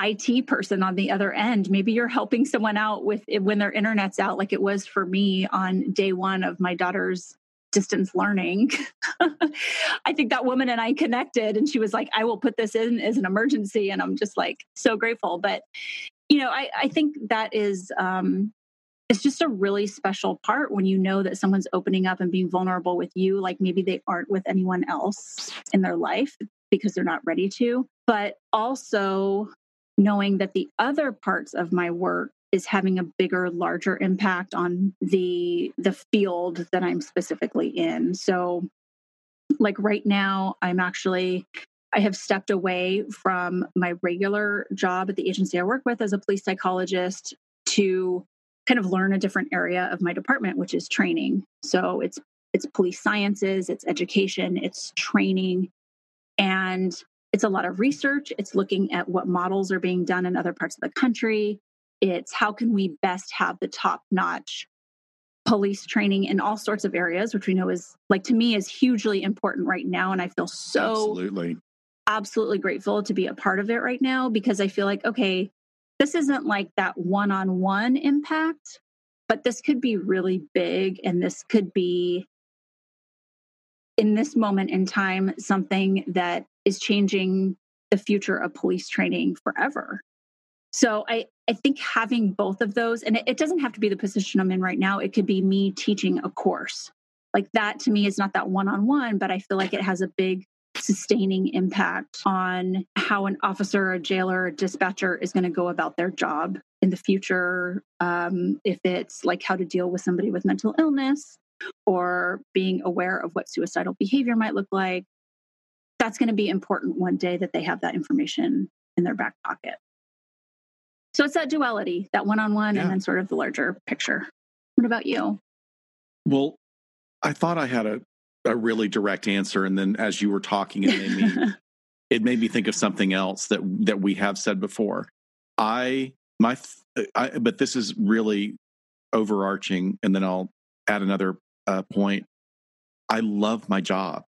S1: IT person on the other end. Maybe you're helping someone out with when their internet's out, like it was for me on day one of my daughter's distance learning. *laughs* I think that woman and I connected and she was like, I will put this in as an emergency. And I'm just like so grateful. But you know, I, I think that is um, it's just a really special part when you know that someone's opening up and being vulnerable with you, like maybe they aren't with anyone else in their life because they're not ready to. But also knowing that the other parts of my work is having a bigger larger impact on the the field that i'm specifically in. So like right now i'm actually i have stepped away from my regular job at the agency i work with as a police psychologist to kind of learn a different area of my department which is training. So it's it's police sciences it's education it's training and it's a lot of research. It's looking at what models are being done in other parts of the country it's how can we best have the top notch police training in all sorts of areas, which we know is like to me is hugely important right now. And I feel so
S2: absolutely,
S1: absolutely grateful to be a part of it right now because I feel like, okay, this isn't like that one on one impact, but this could be really big. And this could be in this moment in time something that is changing the future of police training forever. So I, I think having both of those, and it, it doesn't have to be the position I'm in right now, it could be me teaching a course. Like that to me is not that one on one, but I feel like it has a big sustaining impact on how an officer, a jailer, a dispatcher is going to go about their job in the future. Um, if it's like how to deal with somebody with mental illness or being aware of what suicidal behavior might look like, that's going to be important one day that they have that information in their back pocket. So it's that duality, that one on one, and then sort of the larger picture. What about you?
S2: Well, I thought I had a, a really direct answer. And then as you were talking, it made me *laughs* it made me think of something else that that we have said before. I my I, but this is really overarching, and then I'll add another uh, point. I love my job.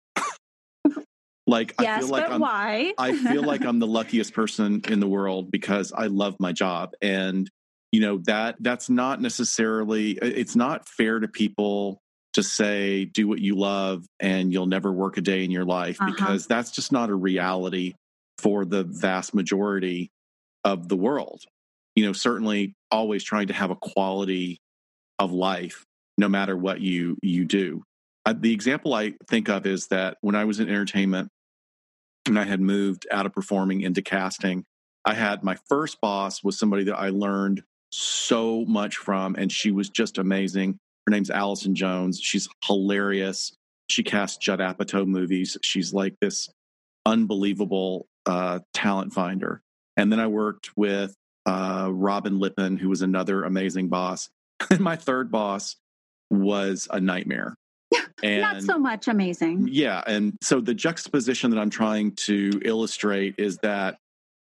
S2: Like
S1: yes,
S2: I feel like I'm,
S1: why?
S2: I feel like I'm the *laughs* luckiest person in the world because I love my job. And you know, that that's not necessarily it's not fair to people to say do what you love and you'll never work a day in your life uh-huh. because that's just not a reality for the vast majority of the world. You know, certainly always trying to have a quality of life no matter what you you do. Uh, the example I think of is that when I was in entertainment, and I had moved out of performing into casting. I had my first boss was somebody that I learned so much from, and she was just amazing. Her name's Allison Jones. She's hilarious. She casts Judd Apatow movies. She's like this unbelievable uh, talent finder. And then I worked with uh, Robin Lippin, who was another amazing boss. *laughs* And my third boss was a nightmare.
S1: And *laughs* not so much amazing.
S2: Yeah. And so the juxtaposition that I'm trying to illustrate is that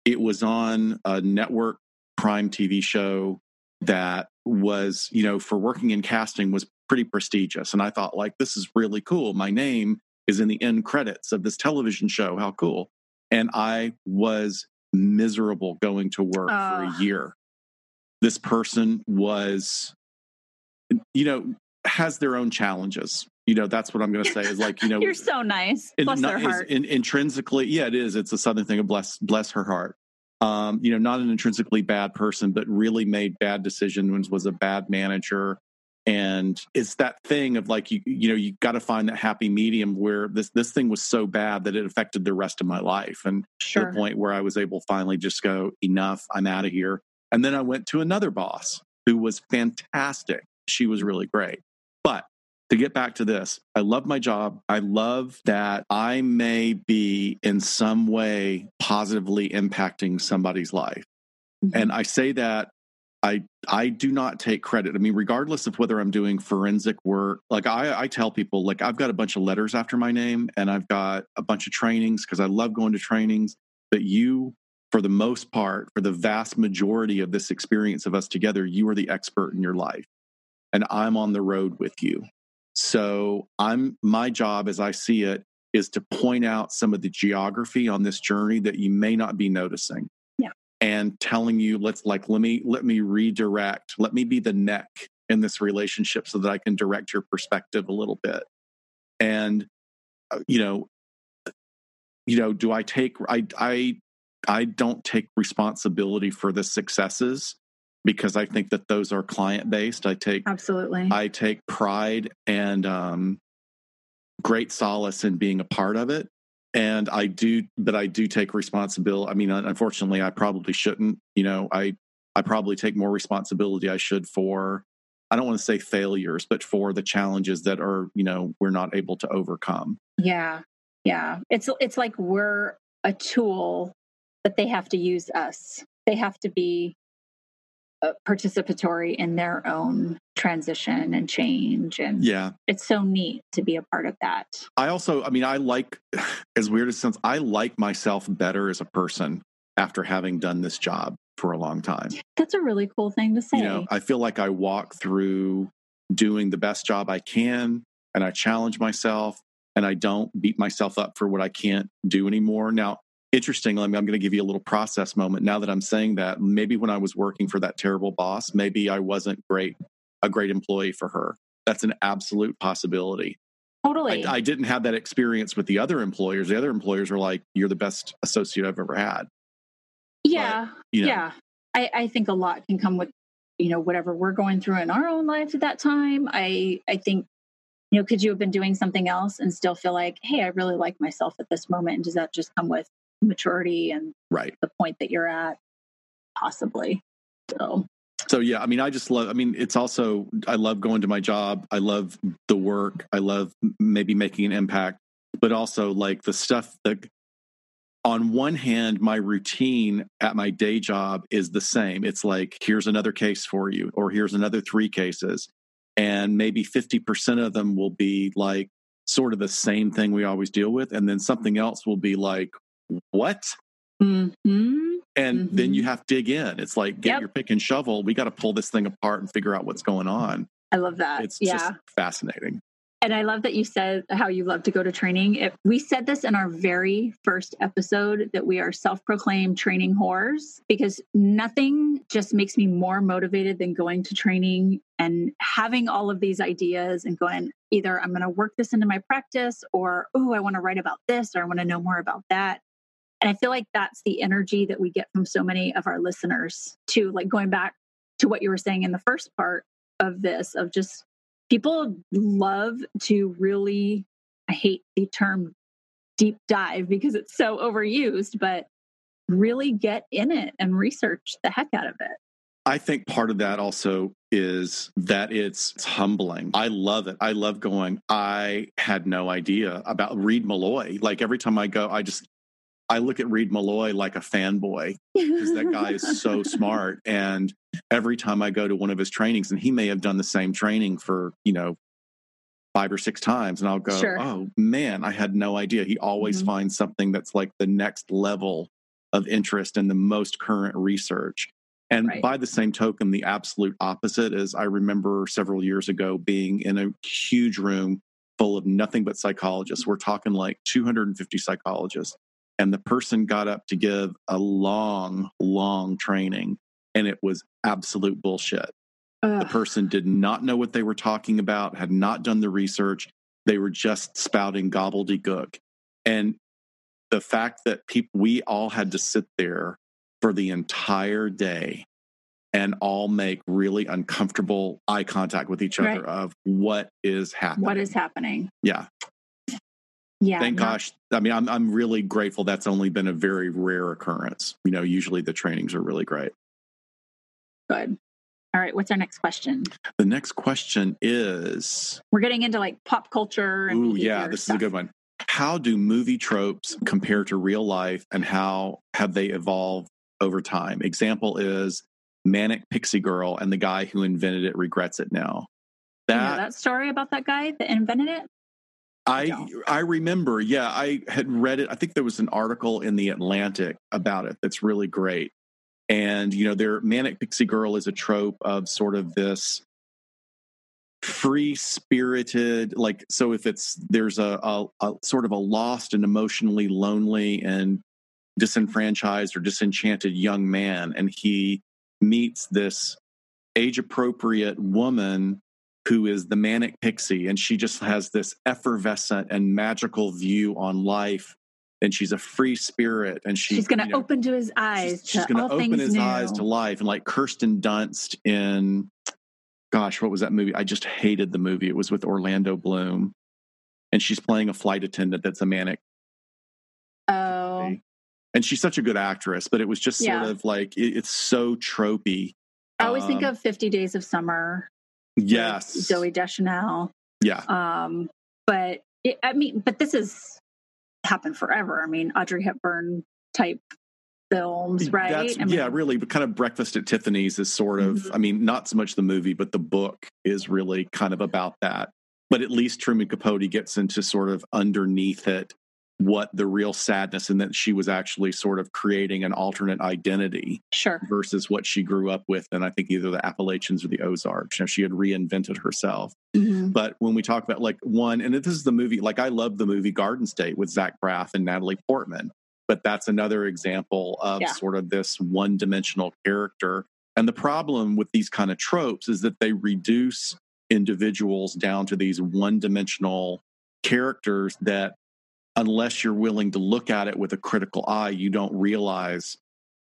S2: it was on a network prime TV show that was, you know, for working in casting was pretty prestigious. And I thought, like, this is really cool. My name is in the end credits of this television show. How cool. And I was miserable going to work uh. for a year. This person was, you know, has their own challenges. You know that's what i'm going to say is like you know *laughs*
S1: you're so nice. bless in, her heart.
S2: In, intrinsically yeah it is. It's a southern thing of bless bless her heart. Um, you know not an intrinsically bad person but really made bad decisions was a bad manager. And it's that thing of like you you know you got to find that happy medium where this this thing was so bad that it affected the rest of my life and sure. to the point where i was able finally just go enough i'm out of here. And then i went to another boss who was fantastic. She was really great but to get back to this, I love my job. I love that I may be in some way positively impacting somebody's life. Mm-hmm. And I say that I I do not take credit. I mean, regardless of whether I'm doing forensic work, like I, I tell people, like I've got a bunch of letters after my name and I've got a bunch of trainings because I love going to trainings. But you, for the most part, for the vast majority of this experience of us together, you are the expert in your life. And I'm on the road with you. So I'm my job as I see it is to point out some of the geography on this journey that you may not be noticing.
S1: Yeah.
S2: And telling you, let's like let me let me redirect, let me be the neck in this relationship so that I can direct your perspective a little bit. And uh, you know, you know, do I take I I I don't take responsibility for the successes because I think that those are client based. I take
S1: absolutely.
S2: I take pride and um, great solace in being a part of it. And I do, but I do take responsibility. I mean, unfortunately, I probably shouldn't. You know, I I probably take more responsibility I should for. I don't want to say failures, but for the challenges that are, you know, we're not able to overcome.
S1: Yeah, yeah. It's it's like we're a tool, but they have to use us. They have to be uh, participatory in their own transition and change and
S2: yeah.
S1: it's so neat to be a part of that.
S2: I also i mean i like *sighs* as weird as it sounds i like myself better as a person after having done this job for a long time.
S1: That's a really cool thing to say
S2: you know i feel like i walk through doing the best job i can and i challenge myself and i don't beat myself up for what i can't do anymore. Now interestingly, I'm, I'm going to give you a little process moment. Now that I'm saying that, maybe when I was working for that terrible boss, maybe I wasn't great, a great employee for her. That's an absolute possibility.
S1: Totally.
S2: I, I didn't have that experience with the other employers. The other employers were like, "You're the best associate I've ever had."
S1: Yeah, but, you know, yeah. I, I think a lot can come with you know whatever we're going through in our own lives at that time. I I think you know could you have been doing something else and still feel like hey i really like myself at this moment and does that just come with maturity and
S2: right.
S1: the point that you're at possibly. So.
S2: So yeah i mean i just love i mean it's also i love going to my job. I love the work. I love maybe making an impact. But also like the stuff that on one hand my routine at my day job is the same. It's like here's another case for you or here's another three cases. And maybe 50% of them will be like sort of the same thing we always deal with. And then something else will be like what?
S1: Mm-hmm.
S2: And
S1: mm-hmm.
S2: then you have to dig in. It's like, get yep. your pick and shovel. We got to pull this thing apart and figure out what's going on.
S1: I love that.
S2: It's
S1: yeah.
S2: just fascinating.
S1: And I love that you said how you love to go to training. If we said this in our very first episode that we are self proclaimed training whores because nothing just makes me more motivated than going to training and having all of these ideas and going, either I'm going to work this into my practice or, oh, I want to write about this or I want to know more about that. And I feel like that's the energy that we get from so many of our listeners, too. Like going back to what you were saying in the first part of this, of just people love to really, I hate the term deep dive because it's so overused, but really get in it and research the heck out of it.
S2: I think part of that also is that it's humbling. I love it. I love going, I had no idea about Reid Meloy. Like every time I go, I just I look at Reid Meloy like a fanboy because that guy is *laughs* so smart. And every time I go to one of his trainings, and he may have done the same training for, you know, five or six times, and I'll go,
S1: sure.
S2: oh man, I had no idea. He always mm-hmm. finds something that's like the next level of interest and the most current research. And right. by the same token, the absolute opposite is I remember several years ago being in a huge room full of nothing but psychologists. We're talking like 250 psychologists and the person got up to give a long, long training, and it was absolute bullshit. Ugh. The person did not know what they were talking about, had not done the research. They were just spouting gobbledygook. And the fact that people, we all had to sit there for the entire day and all make really uncomfortable eye contact with each other right. of what is happening.
S1: What is happening?
S2: Yeah.
S1: Yeah.
S2: Thank gosh. I mean, I'm I'm really grateful that's only been a very rare occurrence. You know, usually the trainings are really great.
S1: Good. All right, what's our next question?
S2: The next question is
S1: We're getting into like pop culture
S2: Ooh, yeah, this stuff. is a good one. How do movie tropes compare to real life and how have they evolved over time? Example is Manic Pixie Girl and the guy who invented it regrets it now.
S1: That, that story about that guy that invented it?
S2: I I remember, yeah, I had read it. I think there was an article in the Atlantic about it that's really great. And you know, their manic pixie girl is a trope of sort of this free spirited like so if it's there's a, a, a sort of a lost and emotionally lonely and disenfranchised or disenchanted young man and he meets this age appropriate woman who is the manic pixie and she just has this effervescent and magical view on life and she's a free spirit and she,
S1: she's going to
S2: you know,
S1: open to his eyes.
S2: she's, she's going to open his
S1: new.
S2: eyes to life and like kirsten dunst in gosh what was that movie i just hated the movie it was with orlando bloom and she's playing a flight attendant that's a manic
S1: Oh,
S2: and she's such a good actress but it was just sort
S1: Yeah.
S2: of like it, it's so tropey
S1: I always think
S2: Um,
S1: of Fifty Days of Summer.
S2: Yes
S1: Zooey Deschanel.
S2: yeah
S1: Um, but it, I mean, but this has happened forever. I mean, Audrey Hepburn type films, right?
S2: That's,
S1: I mean,
S2: yeah, really. But kind of Breakfast at Tiffany's is sort of,
S1: Mhm.
S2: I mean, not so much the movie, but the book is really kind of about that. But at least Truman Capote gets into sort of underneath it what the real sadness and that she was actually sort of creating an alternate identity
S1: Sure.
S2: versus what she grew up with. And I think either the Appalachians or the Ozarks. You know, she had reinvented herself.
S1: Mhm.
S2: But when we talk about like one, and this is the movie, like I love the movie Garden State with Zach Braff and Natalie Portman, but that's another example of
S1: Yeah.
S2: sort of this one dimensional character. And the problem with these kind of tropes is that they reduce individuals down to these one dimensional characters that, unless you're willing to look at it with a critical eye, you don't realize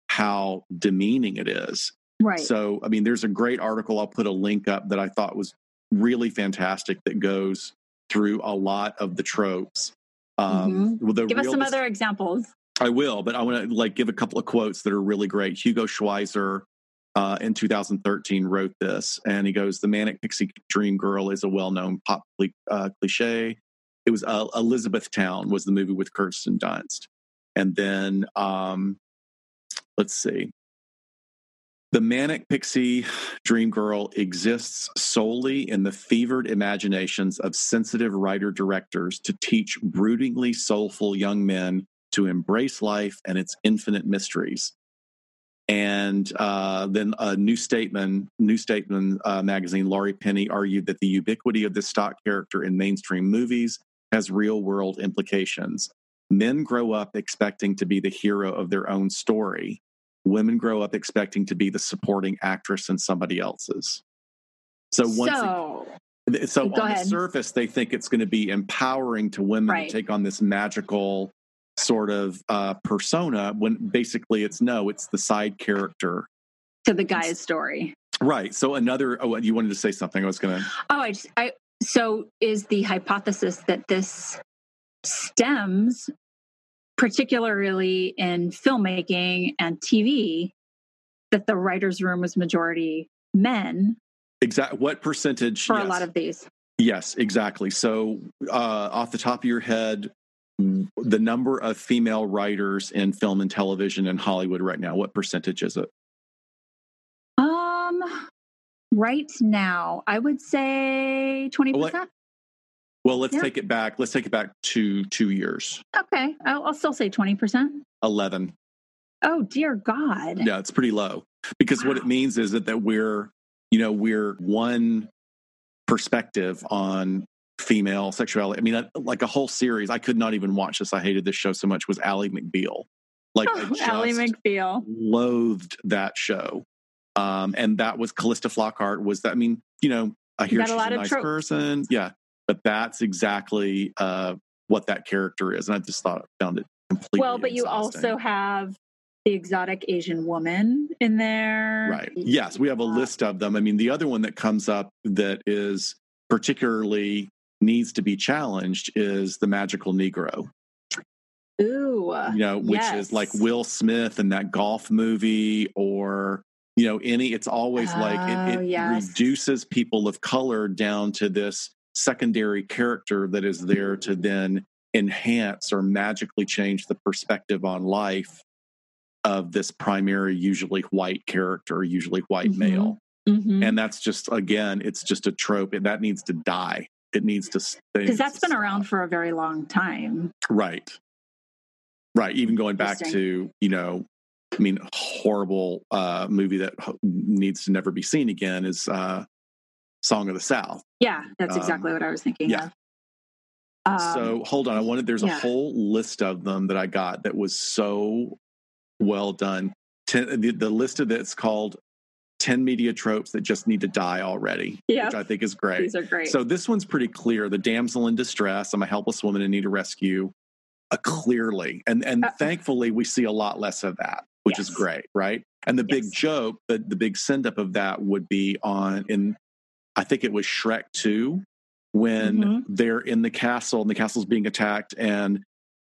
S2: how demeaning it is.
S1: Right.
S2: So, I mean, there's a great article. I'll put a link up that I thought was really fantastic that goes through a lot of the tropes. Um, with the
S1: Mm-hmm. Give us some other examples.
S2: I will, but I want to like give a couple of quotes that are really great. Hugo Schwyzer uh, in 2013 wrote this, and he goes, "The manic pixie dream girl is a well-known pop uh, cliche." It was uh, Elizabethtown was the movie with Kirsten Dunst, and then um, let's see. The manic pixie dream girl exists solely in the fevered imaginations of sensitive writer directors to teach broodingly soulful young men to embrace life and its infinite mysteries. And uh, then a New Statesman, New Statesman uh, magazine, Laurie Penny argued that the ubiquity of this stock character in mainstream movies has real world implications. Men grow up expecting to be the hero of their own story. Women grow up expecting to be the supporting actress in somebody else's. So once
S1: so,
S2: so on
S1: ahead.
S2: the surface, they think it's going to be empowering to women
S1: Right.
S2: to take on this magical sort of uh, persona. When basically it's no, it's the side character.
S1: to the guy's story.
S2: Right. So another. Oh, you wanted to say something? I was going to.
S1: Oh, I just, I, so is the hypothesis that this stems particularly in filmmaking and TV that the writer's room was majority men
S2: Exactly. What percentage?
S1: for
S2: yes.
S1: a lot of these.
S2: Yes, exactly. So, uh, off the top of your head, the number of female writers in film and television in Hollywood right now, what percentage is it?
S1: Um, right now, I would say 20%.
S2: Well, let's
S1: Yeah.
S2: take it back. Let's take it back to two years.
S1: Okay. I'll, I'll still say 20%.
S2: 11.
S1: Oh, dear God.
S2: Yeah, it's pretty low because what it means is that, that we're, you know, we're one perspective on female sexuality. I mean, I- like a whole series. I could not even watch this. I hated this show so much. Was Ally McBeal? Like,
S1: Oh, *laughs* Ally McBeal.
S2: loathed that show. Um, and that was Calista Flockhart. Was that? I mean, you know, I hear
S1: a
S2: she's a,
S1: of
S2: nice
S1: tropes.
S2: person. Yeah, but that's exactly uh, what that character is, and I just thought found it completely.
S1: Well, but you also have the exotic Asian woman in there.
S2: Right. Yes, we have a
S1: Uh,
S2: list of them. I mean, the other one that comes up that is particularly needs to be challenged is the magical Negro.
S1: Ooh.
S2: You know, which is like. Will Smith in that golf movie, or you know, any. It's always like it,
S1: Oh,
S2: it
S1: yes.
S2: reduces people of color down to this secondary character that is there to then enhance or magically change the perspective on life of this primary, usually white character, usually white
S1: Mhm.
S2: male.
S1: Mhm.
S2: And that's just, again, it's just a trope and that needs to die. It needs to stay.
S1: because that's been around for a very long time.
S2: Right. Right. Even going back to, you know, I mean, horrible uh, movie that needs to never be seen again is uh, Song of the South.
S1: Yeah, that's
S2: Um,
S1: exactly what I was thinking
S2: yeah.
S1: of. Um,
S2: so hold on. I wanted, there's
S1: yeah.
S2: a whole list of them that I got that was so well done. Ten, the, the list of that's called 10 media tropes that just need to die already,
S1: yeah,
S2: which I think is great.
S1: these are great.
S2: So this one's pretty clear. The damsel in distress. I'm a helpless woman in need of rescue. uh, clearly, and and
S1: Uh,
S2: thankfully we see a lot less of that, which is great, right? And the big joke, the the big send up of that would be on in, I think it was Shrek two, when
S1: Mhm.
S2: they're in the castle and the castle's being attacked and.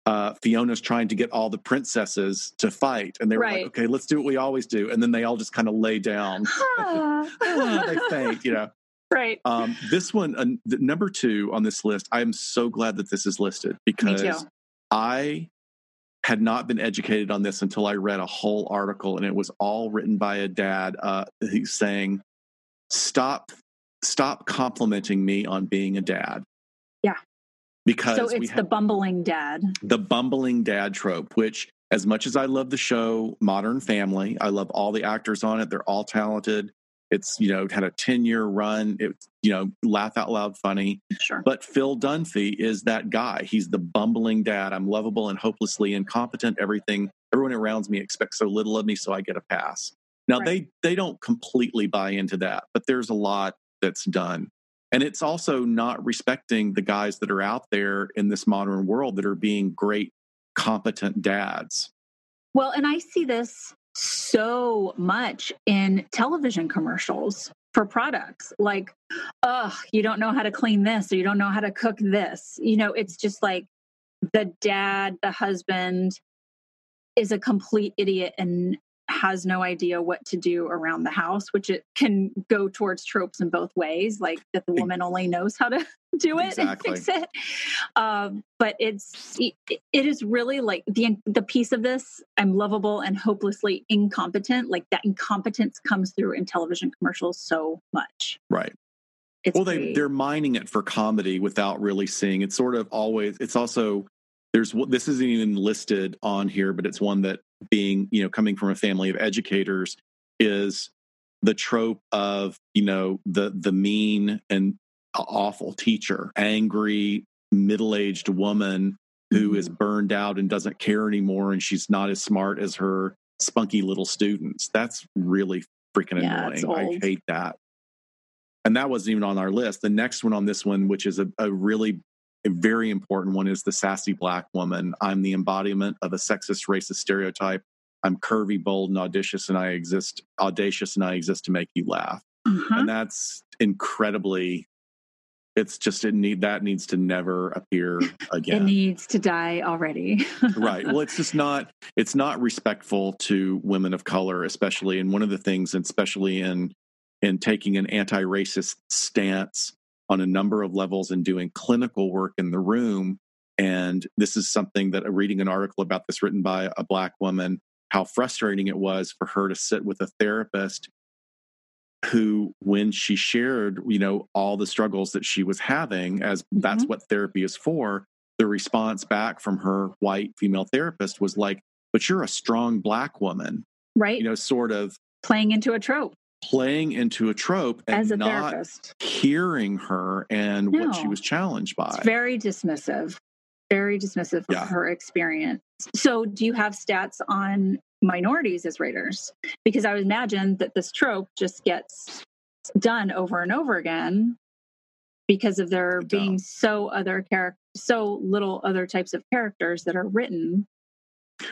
S2: Uh, Fiona's trying to get all the princesses to fight, and they were
S1: Right.
S2: like, "Okay, let's do what we always do," and then they all just kind of lay down, *laughs* Ah, they faint, you *laughs* know.
S1: right.
S2: Um, this one, uh, the number two on this list, I am so glad that this is listed because. I had not been educated on this until I read a whole article, and it was all written by a dad uh, who's saying, "Stop, stop complimenting me on being a dad."
S1: Yeah.
S2: because
S1: So it's the bumbling dad.
S2: the bumbling dad trope, which, as much as I love the show Modern Family, I love all the actors on it. They're all talented. It's, you know, had a 10 year run. It you know, laugh out loud funny.
S1: Sure.
S2: But Phil Dunphy is that guy. He's the bumbling dad. I'm lovable and hopelessly incompetent. Everything, everyone around me expects so little of me, so I get a pass. Now
S1: Right.
S2: they they don't completely buy into that, but there's a lot that's done. And it's also not respecting the guys that are out there in this modern world that are being great, competent dads.
S1: Well, and I see this so much in television commercials for products like, oh, you don't know how to clean this or you don't know how to cook this. You know, it's just like the dad, the husband is a complete idiot and has no idea what to do around the house, which it can go towards tropes in both ways, like that the woman only knows how to *laughs* do it
S2: Exactly.
S1: and fix it. Um, but it's it, it is really like the the piece of this. I'm lovable and hopelessly incompetent. Like that incompetence comes through in television commercials so much.
S2: Right.
S1: It's
S2: well, they they're mining it for comedy without really seeing. It's sort of always. It's also there's this isn't even listed on here, but it's one that being you know coming from a family of educators is the trope of you know the the mean and awful teacher, angry middle aged woman who is mm-hmm. burned out and doesn't care anymore, and she's not as smart as her spunky little students. That's really freaking
S1: Yeah,
S2: annoying. I hate that and that wasn't even on our list. The next one on this one, which is a, a really a very important one, is the sassy black woman. I'm the embodiment of a sexist, racist stereotype. I'm curvy, bold, and audacious, and I exist audacious, and I exist to make you laugh.
S1: Uh-huh.
S2: And that's incredibly. It's just it need that needs to never appear *laughs* again.
S1: It needs to die already. *laughs*
S2: right. Well, it's just not. It's not respectful to women of color, especially. And one of the things, and especially in in taking an anti-racist stance on a number of levels and doing clinical work in the room. And this is something that uh, reading an article about this written by a black woman, how frustrating it was for her to sit with a therapist who, when she shared, you know, all the struggles that she was having, as that's what therapy is for, the response back from her white female therapist was like, but you're a strong black woman,
S1: right?
S2: you know, sort of
S1: Playing into a trope
S2: playing into a trope and
S1: as a
S2: not
S1: therapist.
S2: hearing her and what she was challenged by.
S1: It's very dismissive, very dismissive
S2: Yeah.
S1: of her experience. So, do you have stats on minorities as writers? Because I would imagine that this trope just gets done over and over again because of there being so other character, so little other types of characters that are written.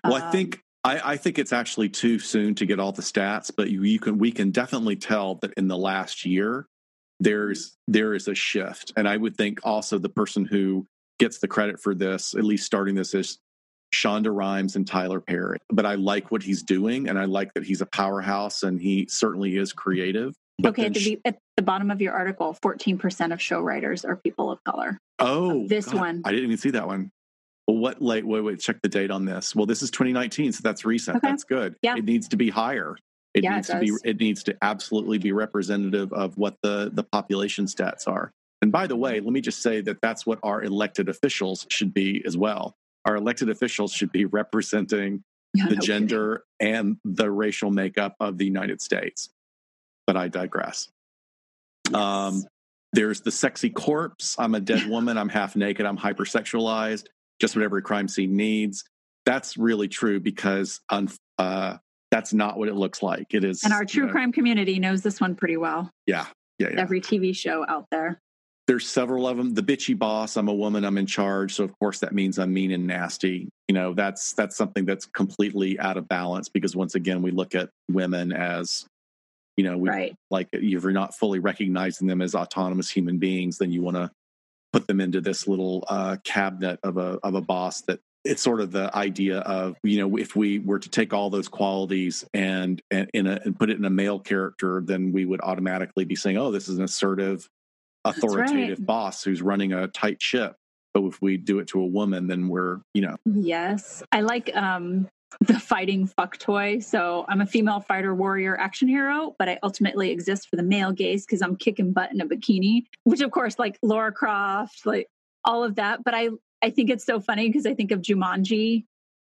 S2: well, I
S1: Um,
S2: think I, I think it's actually too soon to get all the stats, but you, you can we can definitely tell that in the last year there's there is a shift, and I would think also the person who gets the credit for this, at least starting this, is Shonda Rhimes and Tyler Perry. But I like what he's doing, and I like that he's a powerhouse, and he certainly is creative. But
S1: okay, at the, at the bottom of your article, 14% of show writers are people of color.
S2: Oh,
S1: This
S2: God,
S1: one.
S2: I didn't even see that one. Well, what late? Wait, wait. Check the date on this. Well, this is 2019, so that's recent.
S1: Okay.
S2: That's good.
S1: Yeah.
S2: it needs to be higher. It
S1: Yeah, it
S2: needs to be. It needs to absolutely be representative of what the the population stats are. And by the way, let me just say that that's what our elected officials should be as well. Our elected officials should be representing
S1: Yeah, *laughs*
S2: the
S1: no
S2: gender and the racial makeup of the United States. But I digress.
S1: kidding.
S2: Um, there's the sexy corpse. I'm a dead woman. I'm half naked. I'm hypersexualized. Just what every crime scene needs. That's really true because uh, that's not what it looks like. It is.
S1: and our
S2: you
S1: true
S2: know,
S1: crime community knows this one pretty well.
S2: Yeah. Yeah. Yeah.
S1: Every TV show out there.
S2: there's several of them. The bitchy boss, I'm a woman, I'm in charge, so of course that means I'm mean and nasty. You know, that's that's something that's completely out of balance because once again we look at women as you know, we,
S1: right.
S2: like if you're not fully recognizing them as autonomous human beings, then you want to put them into this little uh, cabinet of a of a boss that it's sort of the idea of you know if we were to take all those qualities and and in a, and put it in a male character then we would automatically be saying oh this is an assertive authoritative right. boss who's running a tight ship but if we do it to a woman then we're you know
S1: yes i like um the fighting fuck toy so i'm a female fighter warrior action hero but i ultimately exist for the male gaze because i'm kicking butt in a bikini which of course like Laura croft like all of that but i i think it's so funny because i think of jumanji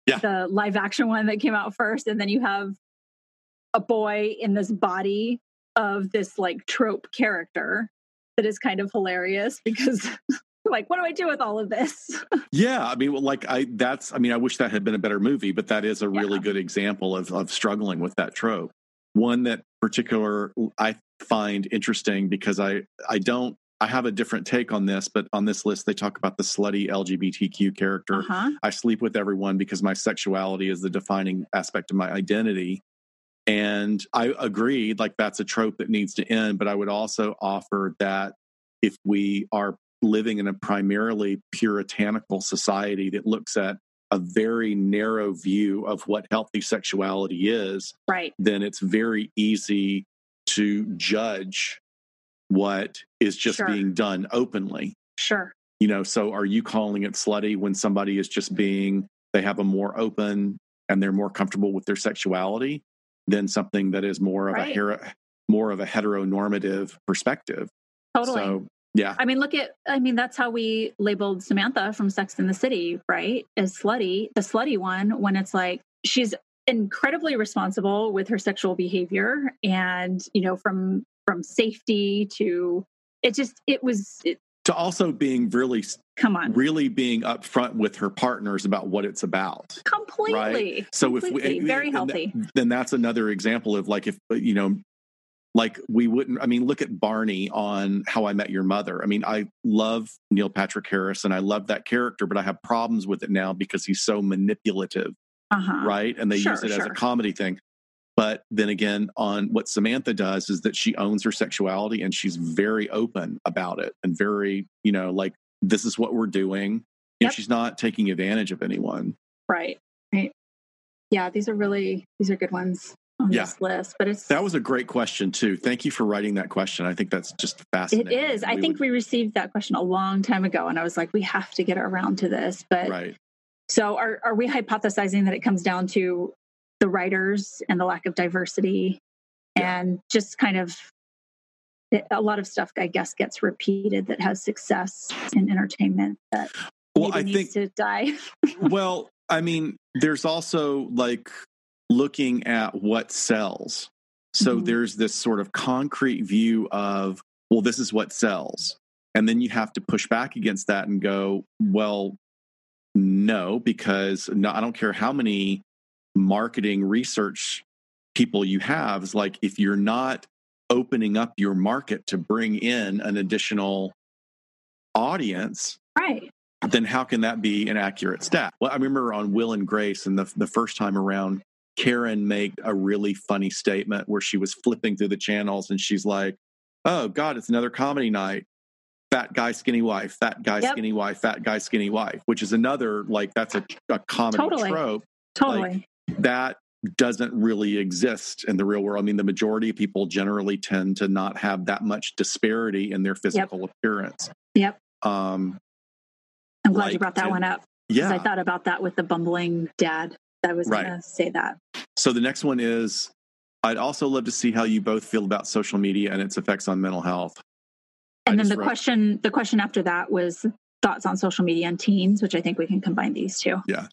S2: yeah.
S1: the live action one that came out first and then you have a boy in this body of this like trope character that is kind of hilarious *laughs* because *laughs* like what do i do with all of this *laughs*
S2: yeah i mean like i that's i mean i wish that had been a better movie but that is a really yeah. good example of of struggling with that trope one that particular i find interesting because i i don't I have a different take on this, but on this list, they talk about the slutty LGBTQ character.
S1: Uh-huh.
S2: I sleep with everyone because my sexuality is the defining aspect of my identity. And I agree, like that's a trope that needs to end. But I would also offer that if we are living in a primarily puritanical society that looks at a very narrow view of what healthy sexuality is,
S1: right.
S2: then it's very easy to judge what is just sure. being done openly.
S1: Sure.
S2: You know, so are you calling it slutty when somebody is just being, they have a more open and they're more comfortable with their sexuality? than something that is more of right. a hero, more of a heteronormative perspective.
S1: Totally.
S2: So, yeah.
S1: I mean, look at, I mean, that's how we labeled Samantha from Sex in the City, right? As slutty, the slutty one, when it's like she's incredibly responsible with her sexual behavior and, you know, from, from safety to, it just, it was, it,
S2: to also being really
S1: come on
S2: really being upfront with her partners about what it's about
S1: completely
S2: right? so
S1: completely.
S2: if we
S1: very healthy
S2: then that's another example of like if you know like we wouldn't i mean look at barney on how i met your mother i mean i love neil patrick harris and i love that character but i have problems with it now because he's so manipulative
S1: uh-huh.
S2: right and they
S1: sure,
S2: use it
S1: sure.
S2: as a comedy thing but then again, on what Samantha does is that she owns her sexuality and she's very open about it and very, you know, like this is what we're doing. Yep. she's not taking advantage of anyone.
S1: Right. Right. Yeah, these are really these are good ones on yeah. this list. But it's
S2: that was a great question too. Thank you for writing that question. I think that's just fascinating.
S1: It is. I we think would... we received that question a long time ago, and I was like, we have to get around to this. But
S2: right.
S1: So are are we hypothesizing that it comes down to the writers and the lack of diversity yeah. and just kind of eh, a lot of stuff i guess gets repeated that has success in entertainment that well i think to die *laughs*
S2: well i mean there's also like looking at what sells. So mm-hmm. there's this sort of concrete view of well this is what sells. And then you have to push back against that and go well no because no, i don't care how many marketing research people you have is like if you're not opening up your market to bring in an additional audience
S1: right.
S2: then how can that be an accurate stat? Well i remember on will and grace and the, the first time around karen made a really funny statement where she was flipping through the channels and she's like oh god it's another comedy night fat guy skinny wife fat guy yep. skinny wife fat guy skinny wife which is another like that's a, a comedy
S1: totally.
S2: trope
S1: totally
S2: like, that doesn't really exist in the real world. I mean, the majority of people generally tend to not have that much disparity in their physical
S1: yep.
S2: appearance.
S1: Yep.
S2: Um,
S1: I'm glad like you brought that to, one up.
S2: Yeah.
S1: I thought about that with the bumbling dad. I was right. going to say that.
S2: So the next one is I'd also love to see how you both feel about social media and its effects on mental health.
S1: And I then the wrote, question the question after that was thoughts on social media and teens, which I think we can combine these two.
S2: Yeah.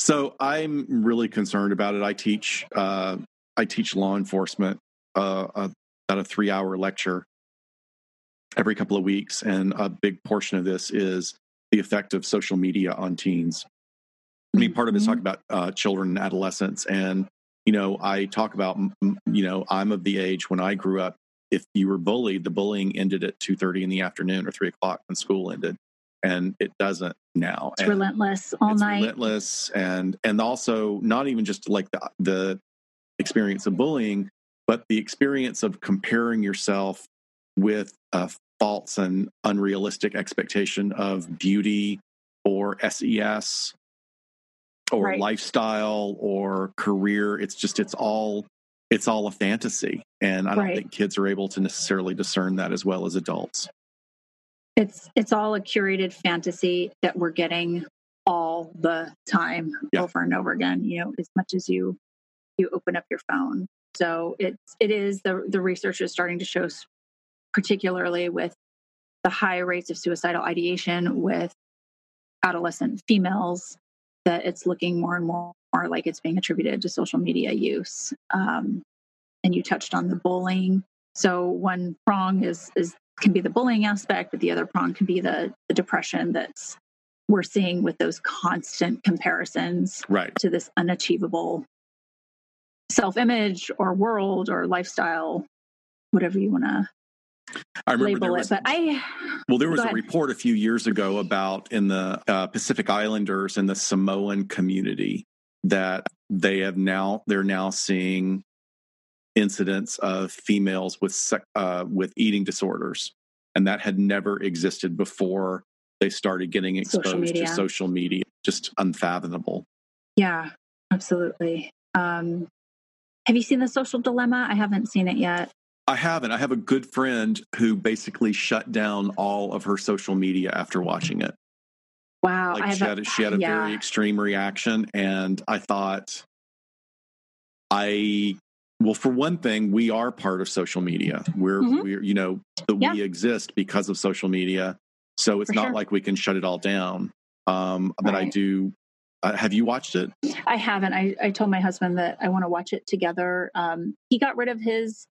S2: So I'm really concerned about it. I teach uh, I teach law enforcement uh, about a three hour lecture every couple of weeks, and a big portion of this is the effect of social media on teens. I mean, part of it is talking mm-hmm. about uh, children and adolescents, and you know, I talk about you know I'm of the age when I grew up if you were bullied, the bullying ended at two thirty in the afternoon or three o'clock when school ended, and it doesn't now.
S1: It's
S2: and
S1: relentless all
S2: it's
S1: night.
S2: relentless, and and also not even just like the the experience of bullying, but the experience of comparing yourself with a false and unrealistic expectation of beauty or SES or
S1: Right.
S2: lifestyle or career. It's just it's all it's all a fantasy. And I don't
S1: Right.
S2: think kids are able to necessarily discern that as well as adults.
S1: It's it's all a curated fantasy that we're getting all the time
S2: Yeah.
S1: over and over again, you know, as much as you you open up your phone. So it's it is the the research is starting to show particularly with the high rates of suicidal ideation with adolescent females that it's looking more and more, like it's being attributed to social media use. Um, and you touched on the bullying. So one prong is is can be the bullying aspect, but the other prong can be the, the depression that's we're seeing with those constant comparisons
S2: Right.
S1: to this unachievable self-image or world or lifestyle, whatever you want to
S2: I remember there was
S1: it. But I
S2: Well, there was a report a few years ago about in the uh, Pacific Islanders and the Samoan community that they have now they're now seeing incidents of females with uh, with eating disorders, and that had never existed before they started getting
S1: Social
S2: exposed to social media. Just unfathomable.
S1: Yeah, absolutely. Um, have you seen the social dilemma? I haven't seen it yet.
S2: I haven't. I have a good friend who basically shut down all of her social media after watching it.
S1: Wow,
S2: like she had, a, she had a
S1: yeah.
S2: very extreme reaction and i thought i well for one thing we are part of social media we're
S1: Mhm.
S2: we're you know that
S1: Yeah.
S2: we exist because of social media so it's
S1: For
S2: not
S1: sure.
S2: like we can shut it all down um but i do uh, have you watched it
S1: I haven't. I, I told my husband that I want to watch it together. Um, he got rid of his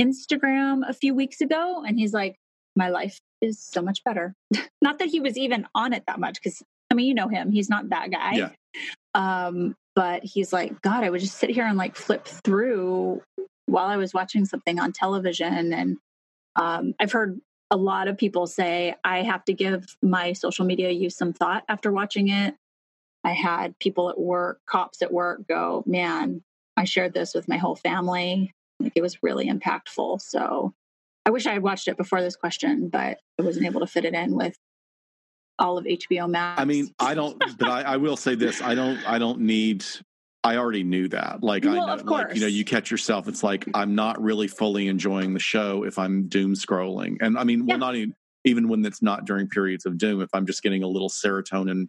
S1: Instagram a few weeks ago, and he's like, "My life is so much better." *laughs* not that he was even on it that much, because I mean, you know him; he's not that guy.
S2: Yeah.
S1: Um, but he's like, God, I would just sit here and like flip through while I was watching something on television, and um, I've heard a lot of people say I have to give my social media use some thought after watching it. I had people at work, cops at work go, man, I shared this with my whole family. Like it was really impactful. So I wish I had watched it before this question, but I wasn't able to fit it in with all of HBO Max.
S2: i mean i don't but I, I will say this i don't i don't need i already knew that like i know
S1: of
S2: like you know you catch yourself it's like i'm not really fully enjoying the show if i'm doom scrolling and i mean
S1: Yeah.
S2: well not even even when it's not during periods of doom if i'm just getting a little serotonin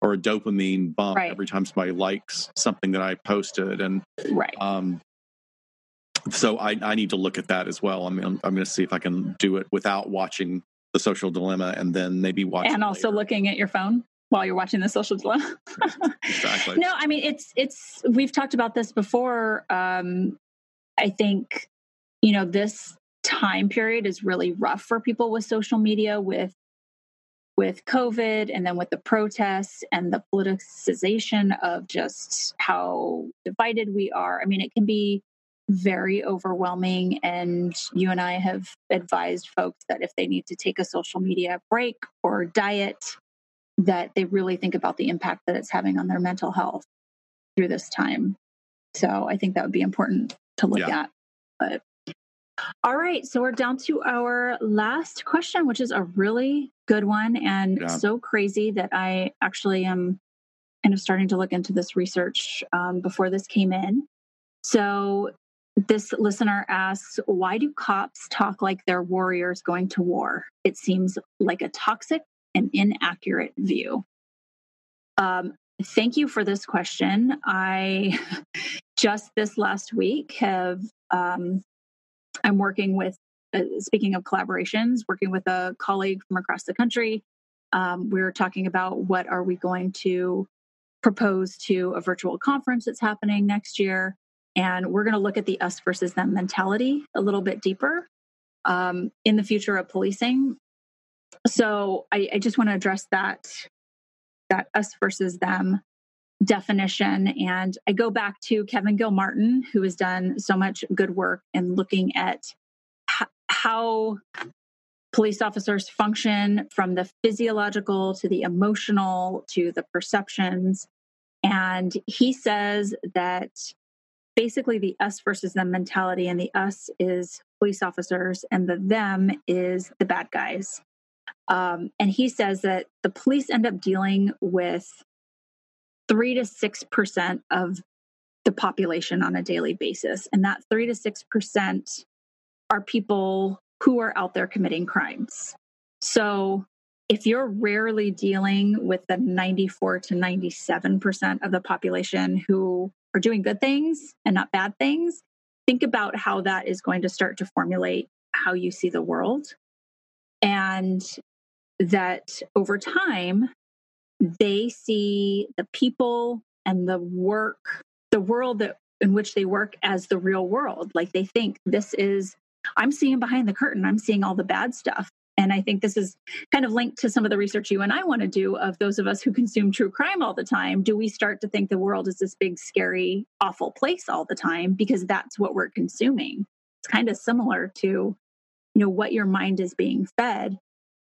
S2: or a dopamine bump
S1: Right.
S2: every time somebody likes something that i posted and
S1: right.
S2: um so i i need to look at that as well i mean i'm, I'm going to see if i can do it without watching the social dilemma and then maybe watch
S1: and also
S2: later.
S1: looking at your phone while you're watching the social dilemma. *laughs*
S2: exactly
S1: no, I mean it's it's we've talked about this before. Um, I think you know this time period is really rough for people with social media with with COVID and then with the protests and the politicization of just how divided we are. I mean, it can be very overwhelming. And you and I have advised folks that if they need to take a social media break or diet, that they really think about the impact that it's having on their mental health through this time. So I think that would be important to look
S2: Yeah.
S1: at. But all right, so we're down to our last question, which is a really good one and
S2: Yeah.
S1: so crazy that I actually am kind of starting to look into this research um, before this came in. So this listener asks, why do cops talk like they're warriors going to war? It seems like a toxic and inaccurate view. Um, thank you for this question. I *laughs* just this last week have um, I'm working with uh, speaking of collaborations, working with a colleague from across the country. Um, we're talking about what are we going to propose to a virtual conference that's happening next year, and we're going to look at the us versus them mentality a little bit deeper um, in the future of policing. So I, I just want to address that that us versus them definition. And I go back to Kevin Gilmartin, who has done so much good work in looking at ho- how police officers function from the physiological to the emotional to the perceptions. And he says that basically the us versus them mentality, and the us is police officers, and the them is the bad guys. Um, and he says that the police end up dealing with three to six percent of the population on a daily basis. And that three to six percent are people who are out there committing crimes. So if you're rarely dealing with the 94 to 97% of the population who are doing good things and not bad things, think about how that is going to start to formulate how you see the world. And that over time, they see the people and the work, the world that in which they work as the real world. Like they think this is I'm seeing behind the curtain, I'm seeing all the bad stuff. And I think this is kind of linked to some of the research you and I want to do of those of us who consume true crime all the time. Do we start to think the world is this big, scary, awful place all the time because that's what we're consuming? It's kind of similar to, you know, what your mind is being fed.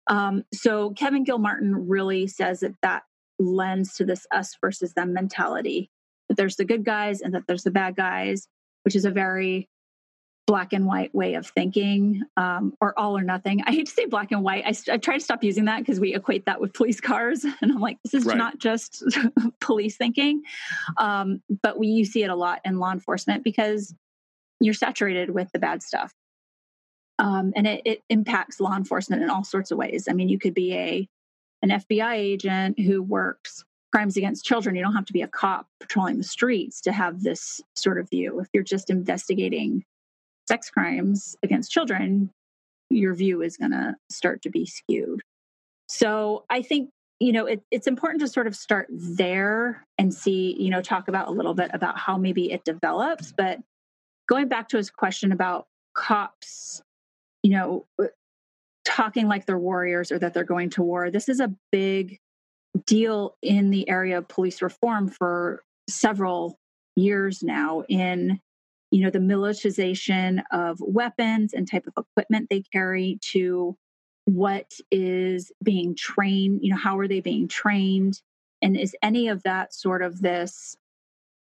S1: Um, so Kevin Gilmartin really says that that lends to this us versus them mentality. That there's the good guys and that there's the bad guys, which is a very black and white way of thinking um, or all or nothing. *laughs* I hate to say black and white. I, I try to stop using that because we equate that with police cars. *laughs* And I'm like, this is right. not just *laughs* police thinking. Um, but we, you see it a lot in law enforcement because you're saturated with the bad stuff. Um, and it, it impacts law enforcement in all sorts of ways. I mean, you could be a an FBI agent who works crimes against children. You don't have to be a cop patrolling the streets to have this sort of view. If you're just investigating sex crimes against children, your view is going to start to be skewed. So I think you know it, it's important to sort of start there and see you know talk about a little bit about how maybe it develops but going back to his question about cops you know uh, talking like they're warriors or that they're going to war this is a big deal in the area of police reform for several years now in you know the militarization of weapons and type of equipment they carry to what is being trained you know how are they being trained? And is any of that sort of this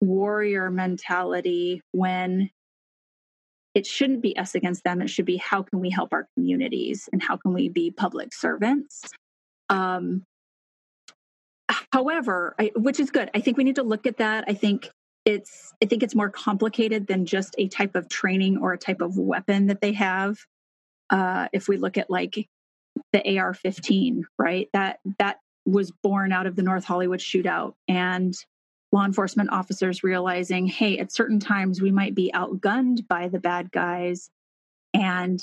S1: warrior mentality when it shouldn't be us against them it should be how can we help our communities and how can we be public servants? Um, however I, which is good. I think we need to look at that. I think it's i think it's more complicated than just a type of training or a type of weapon that they have uh, if we look at like the ar-15 right? That that was born out of the north hollywood shootout and law enforcement officers realizing hey at certain times we might be outgunned by the bad guys and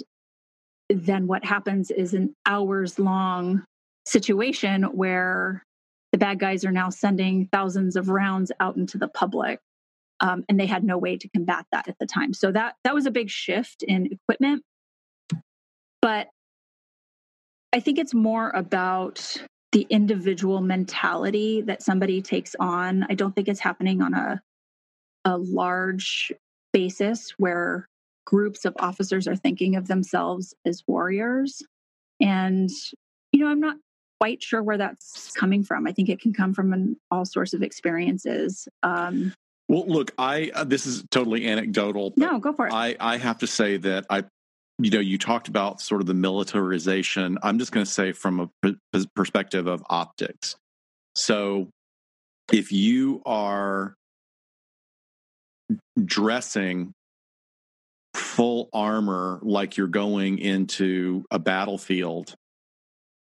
S1: then what happens is an hours long situation where the bad guys are now sending thousands of rounds out into the public um, and they had no way to combat that at the time. So that that was a big shift in equipment. But I think it's more about the individual mentality that somebody takes on. I don't think it's happening on a a large basis where groups of officers are thinking of themselves as warriors. And you know, I'm not quite sure where that's coming from. I think it can come from an, all sorts of experiences. Um,
S2: well, look, I uh, this is totally anecdotal.
S1: No, go for it.
S2: I I have to say that I, you know, you talked about sort of the militarization. I'm just going to say from a perspective of optics. So, if you are dressing full armor like you're going into a battlefield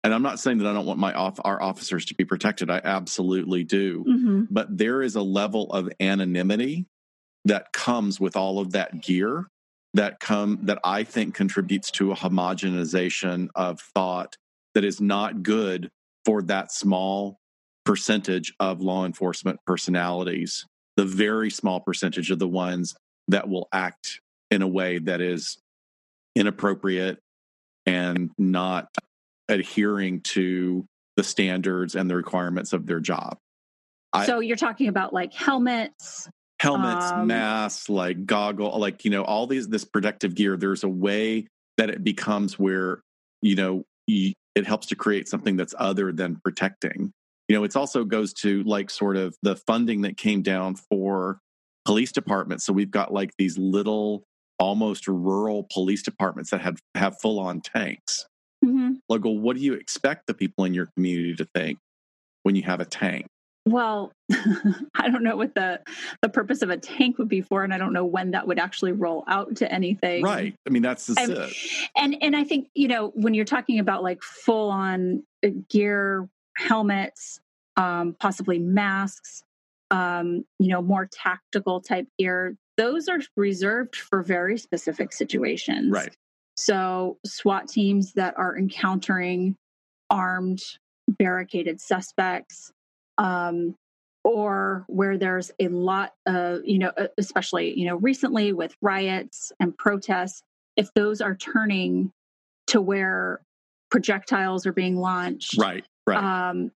S2: and I'm not saying that I don't want my off, our officers to be protected. I absolutely do. Mm-hmm. But there is a level of anonymity that comes with all of that gear that come that I think contributes to a homogenization of thought that is not good for that small percentage of law enforcement personalities, the very small percentage of the ones that will act in a way that is inappropriate and not adhering to the standards and the requirements of their job.
S1: So I, you're talking about like helmets,
S2: helmets, um, masks, like goggle, like you know, all these this protective gear. There's a way that it becomes where you know you, it helps to create something that's other than protecting you know it also goes to like sort of the funding that came down for police departments so we've got like these little almost rural police departments that have have full on tanks mm-hmm. like well, what do you expect the people in your community to think when you have a tank
S1: well, *laughs* I don't know what the the purpose of a tank would be for, and I don't know when that would actually roll out to anything.
S2: Right. I mean, that's the
S1: and, and and I think you know when you're talking about like full on uh, gear, helmets, um, possibly masks, um, you know, more tactical type gear. Those are reserved for very specific situations.
S2: Right.
S1: So SWAT teams that are encountering armed barricaded suspects um, or where there's a lot of, you know, especially, you know, recently with riots and protests, if those are turning to where projectiles are being launched.
S2: Right, right. Um,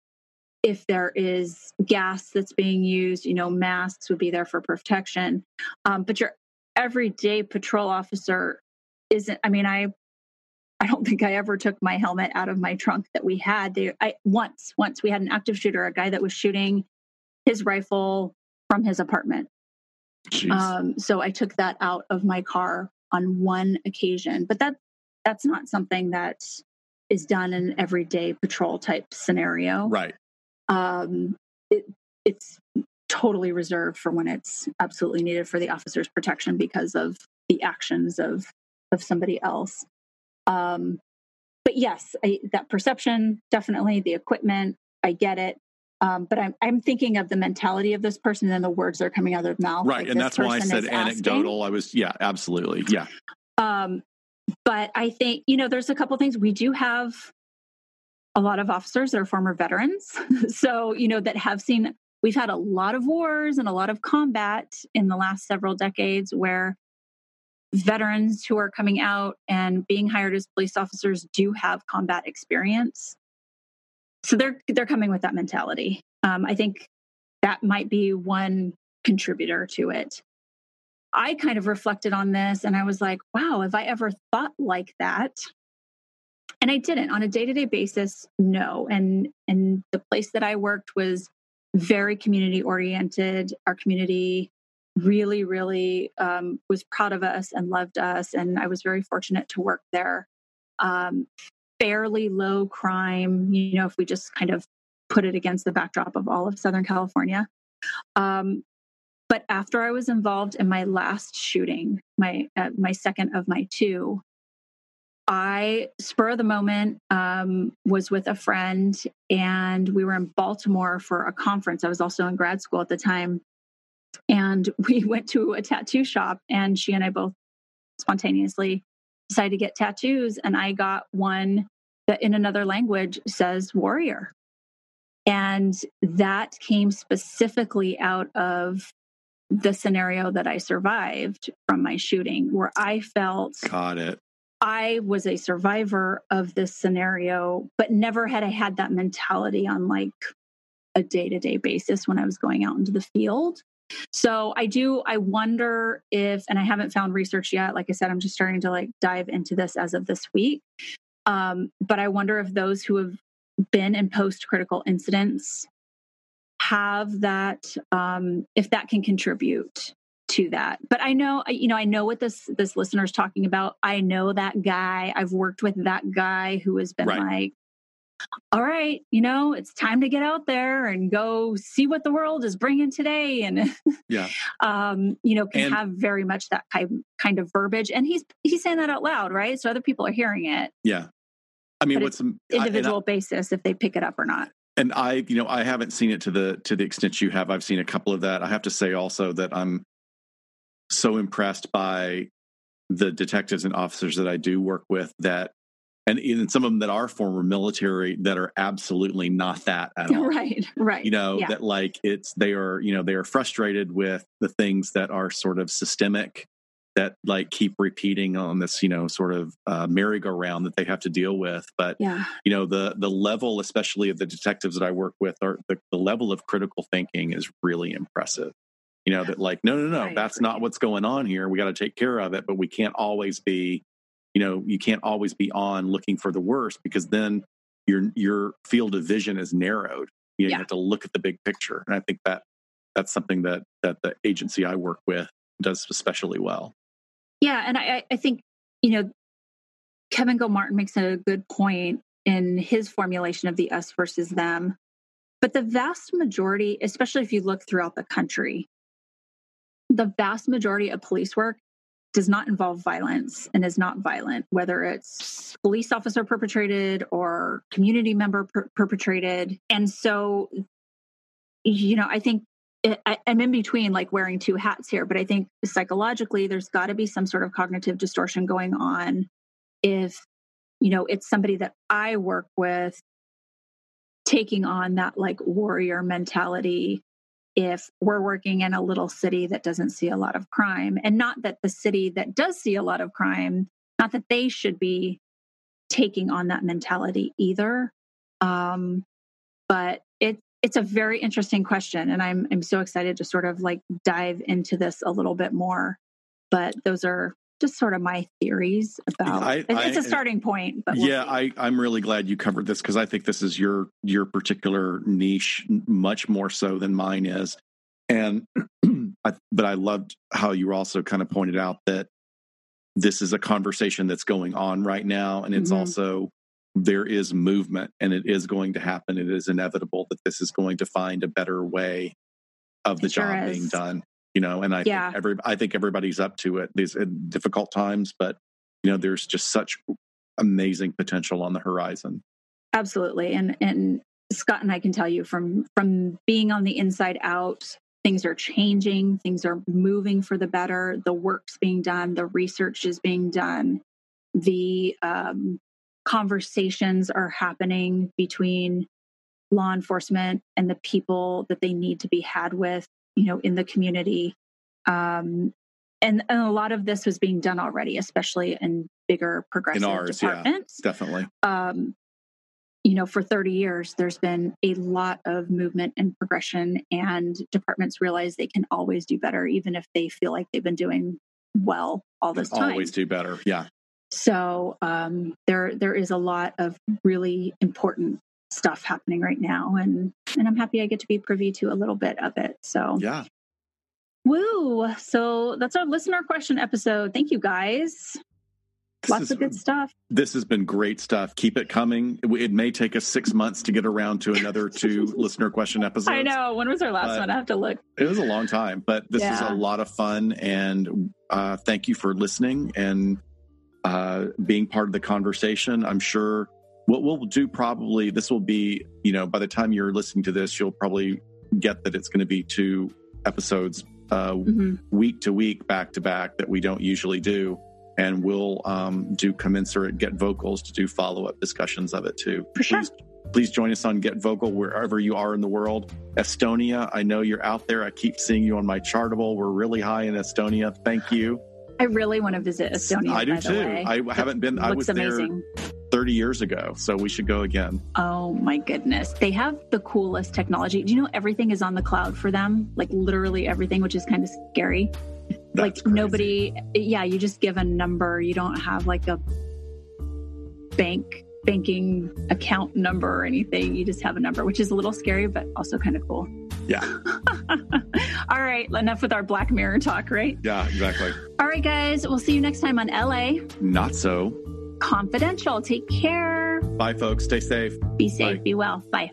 S1: if there is gas that's being used, you know, masks would be there for protection. Um, but your everyday patrol officer isn't, I mean, I I don't think I ever took my helmet out of my trunk that we had. They, I once, once we had an active shooter, a guy that was shooting his rifle from his apartment. Um, so I took that out of my car on one occasion, but that that's not something that is done in an everyday patrol type scenario.
S2: Right.
S1: Um, it, it's totally reserved for when it's absolutely needed for the officer's protection because of the actions of of somebody else. Um, but yes, I, that perception, definitely the equipment, I get it. Um, but I'm, I'm thinking of the mentality of this person and the words that are coming out of their mouth.
S2: Right. Like and that's why I said anecdotal. I was, yeah, absolutely. Yeah. Um,
S1: but I think, you know, there's a couple things. We do have a lot of officers that are former veterans. *laughs* so, you know, that have seen, we've had a lot of wars and a lot of combat in the last several decades where veterans who are coming out and being hired as police officers do have combat experience. So they're they're coming with that mentality. Um, I think that might be one contributor to it. I kind of reflected on this and I was like, wow, have I ever thought like that? And I didn't on a day-to-day basis, no. And and the place that I worked was very community oriented. Our community really, really um, was proud of us and loved us. And I was very fortunate to work there. Um, fairly low crime, you know, if we just kind of put it against the backdrop of all of Southern California. Um, but after I was involved in my last shooting, my uh, my second of my two, I spur of the moment um, was with a friend, and we were in Baltimore for a conference. I was also in grad school at the time, and *laughs* we went to a tattoo shop, and she and I both spontaneously decided to get tattoos. And I got one that in another language says warrior. And that came specifically out of the scenario that I survived from my shooting, where I felt
S2: got it.
S1: I was a survivor of this scenario, but never had I had that mentality on like a day to day basis when I was going out into the field. So I do, I wonder if, and I haven't found research yet. Like I said, I'm just starting to like dive into this as of this week. Um, but I wonder if those who have been in post critical incidents have that, um, if that can contribute to that. But I know, you know, I know what this this listener is talking about. I know that guy. I've worked with that guy who has been right. like, all right, you know, it's time to get out there and go see what the world is bringing today. And
S2: yeah, *laughs*
S1: um, you know, can and, have very much that kind kind of verbiage. And he's he's saying that out loud, right? So other people are hearing it.
S2: Yeah, I mean, what's
S1: individual I, basis if they pick it up or not.
S2: And I, you know, I haven't seen it to the to the extent you have. I've seen a couple of that. I have to say also that I'm so impressed by the detectives and officers that I do work with that and even some of them that are former military that are absolutely not that at *laughs* all.
S1: Right, right.
S2: You know, yeah. that like it's they are, you know, they are frustrated with the things that are sort of systemic that like keep repeating on this, you know, sort of uh, merry-go-round that they have to deal with. But
S1: yeah.
S2: you know, the the level, especially of the detectives that I work with, are the, the level of critical thinking is really impressive. You know, that like, no, no, no, right, that's right. not what's going on here. We got to take care of it, but we can't always be you know, you can't always be on looking for the worst because then your your field of vision is narrowed. You, know,
S1: Yeah.
S2: you have to look at the big picture, and I think that that's something that that the agency I work with does especially well.
S1: Yeah, and I, I- I think you know Kevin Gilmartin makes a good point in his formulation of the us versus them. But the vast majority, especially if you look throughout the country, the vast majority of police work does not involve violence and is not violent, whether it's police officer perpetrated or community member per- perpetrated. And so, you know, I think it, I, I'm in between like wearing two hats here, but I think psychologically there's got to be some sort of cognitive distortion going on if, you know, it's somebody that I work with taking on that like warrior mentality if we're working in a little city that doesn't see a lot of crime and not that the city that does see a lot of crime not that they should be taking on that mentality either. Um, but it it's a very interesting question and i'm i'm so excited to sort of like dive into this a little bit more. But those are just sort of my theories about
S2: I-
S1: it- it's a starting point but we'll
S2: yeah,
S1: see.
S2: I, I'm really glad you covered this because I think this is your your particular niche much more so than mine is. And *clears throat* I, but I loved how you also kind of pointed out that this is a conversation that's going on right now, and it's
S1: Mhm.
S2: also there is movement, and it is going to happen. It is inevitable that this is going to find a better way of the
S1: It
S2: job
S1: is.
S2: being done. You know, and I
S1: Yeah.
S2: think every I think everybody's up to it. These difficult times, but you know, there's just such amazing potential on the horizon.
S1: absolutely and and scott and i can tell you from from being on the inside out things are changing things are moving for the better the work's being done the research is being done the um, conversations are happening between law enforcement and the people that they need to be had with you know in the community um, and, and a lot of this was being done already especially in bigger progressive
S2: ours, yeah.
S1: departments
S2: Definitely.
S1: um, you know, for 30 years, there's been a lot of movement and progression, and departments realize they can always do better, even if they feel like they've been doing well all this time.
S2: Always do better. Yeah.
S1: So um, there, there is a lot of really important stuff happening right now, and and I'm happy I get to be privy to a little bit of it. So
S2: Yeah.
S1: woo! So that's our listener question episode. Thank you guys.
S2: This
S1: Lots
S2: is-
S1: of good stuff.
S2: This has been great stuff. Keep it coming. It, it may take us six months to get around to another two *laughs* listener question episodes.
S1: I know. When was our last
S2: But-
S1: one? I have to look.
S2: It was a long time, but this is a lot of fun. And uh, thank you for listening and uh, being part of the conversation. I'm sure what we'll do probably, this will be, you know, by the time you're listening to this, you'll probably get that it's going to be two episodes uh,
S1: Mhm.
S2: week to week, back to back, that we don't usually do. And we'll um, do commensurate Get Vocals to do follow up discussions of it too.
S1: For sure.
S2: Please, please join us on Get Vocal wherever you are in the world. Estonia, I know you're out there. I keep seeing you on my chartable. We're really high in Estonia. Thank you.
S1: I really want to visit Estonia.
S2: I do too. I haven't been. I
S1: looks
S2: was
S1: amazing.
S2: there 30 years ago, so we should go again.
S1: Oh my goodness. They have the coolest technology. Do you know everything is on the cloud for them? Like literally everything, which is kind of scary.
S2: That's
S1: like
S2: crazy.
S1: nobody, yeah, you just give a number. You don't have like a bank banking account number or anything. You just have a number, which is a little scary, but also kind of cool.
S2: Yeah. *laughs*
S1: All right, enough with our Black Mirror talk, right?
S2: Yeah, exactly.
S1: All right, guys, we'll see you next time on LA
S2: Not so.
S1: Confidential. Take care.
S2: Bye, folks. Stay safe.
S1: Be safe.
S2: Bye.
S1: Be well. Bye.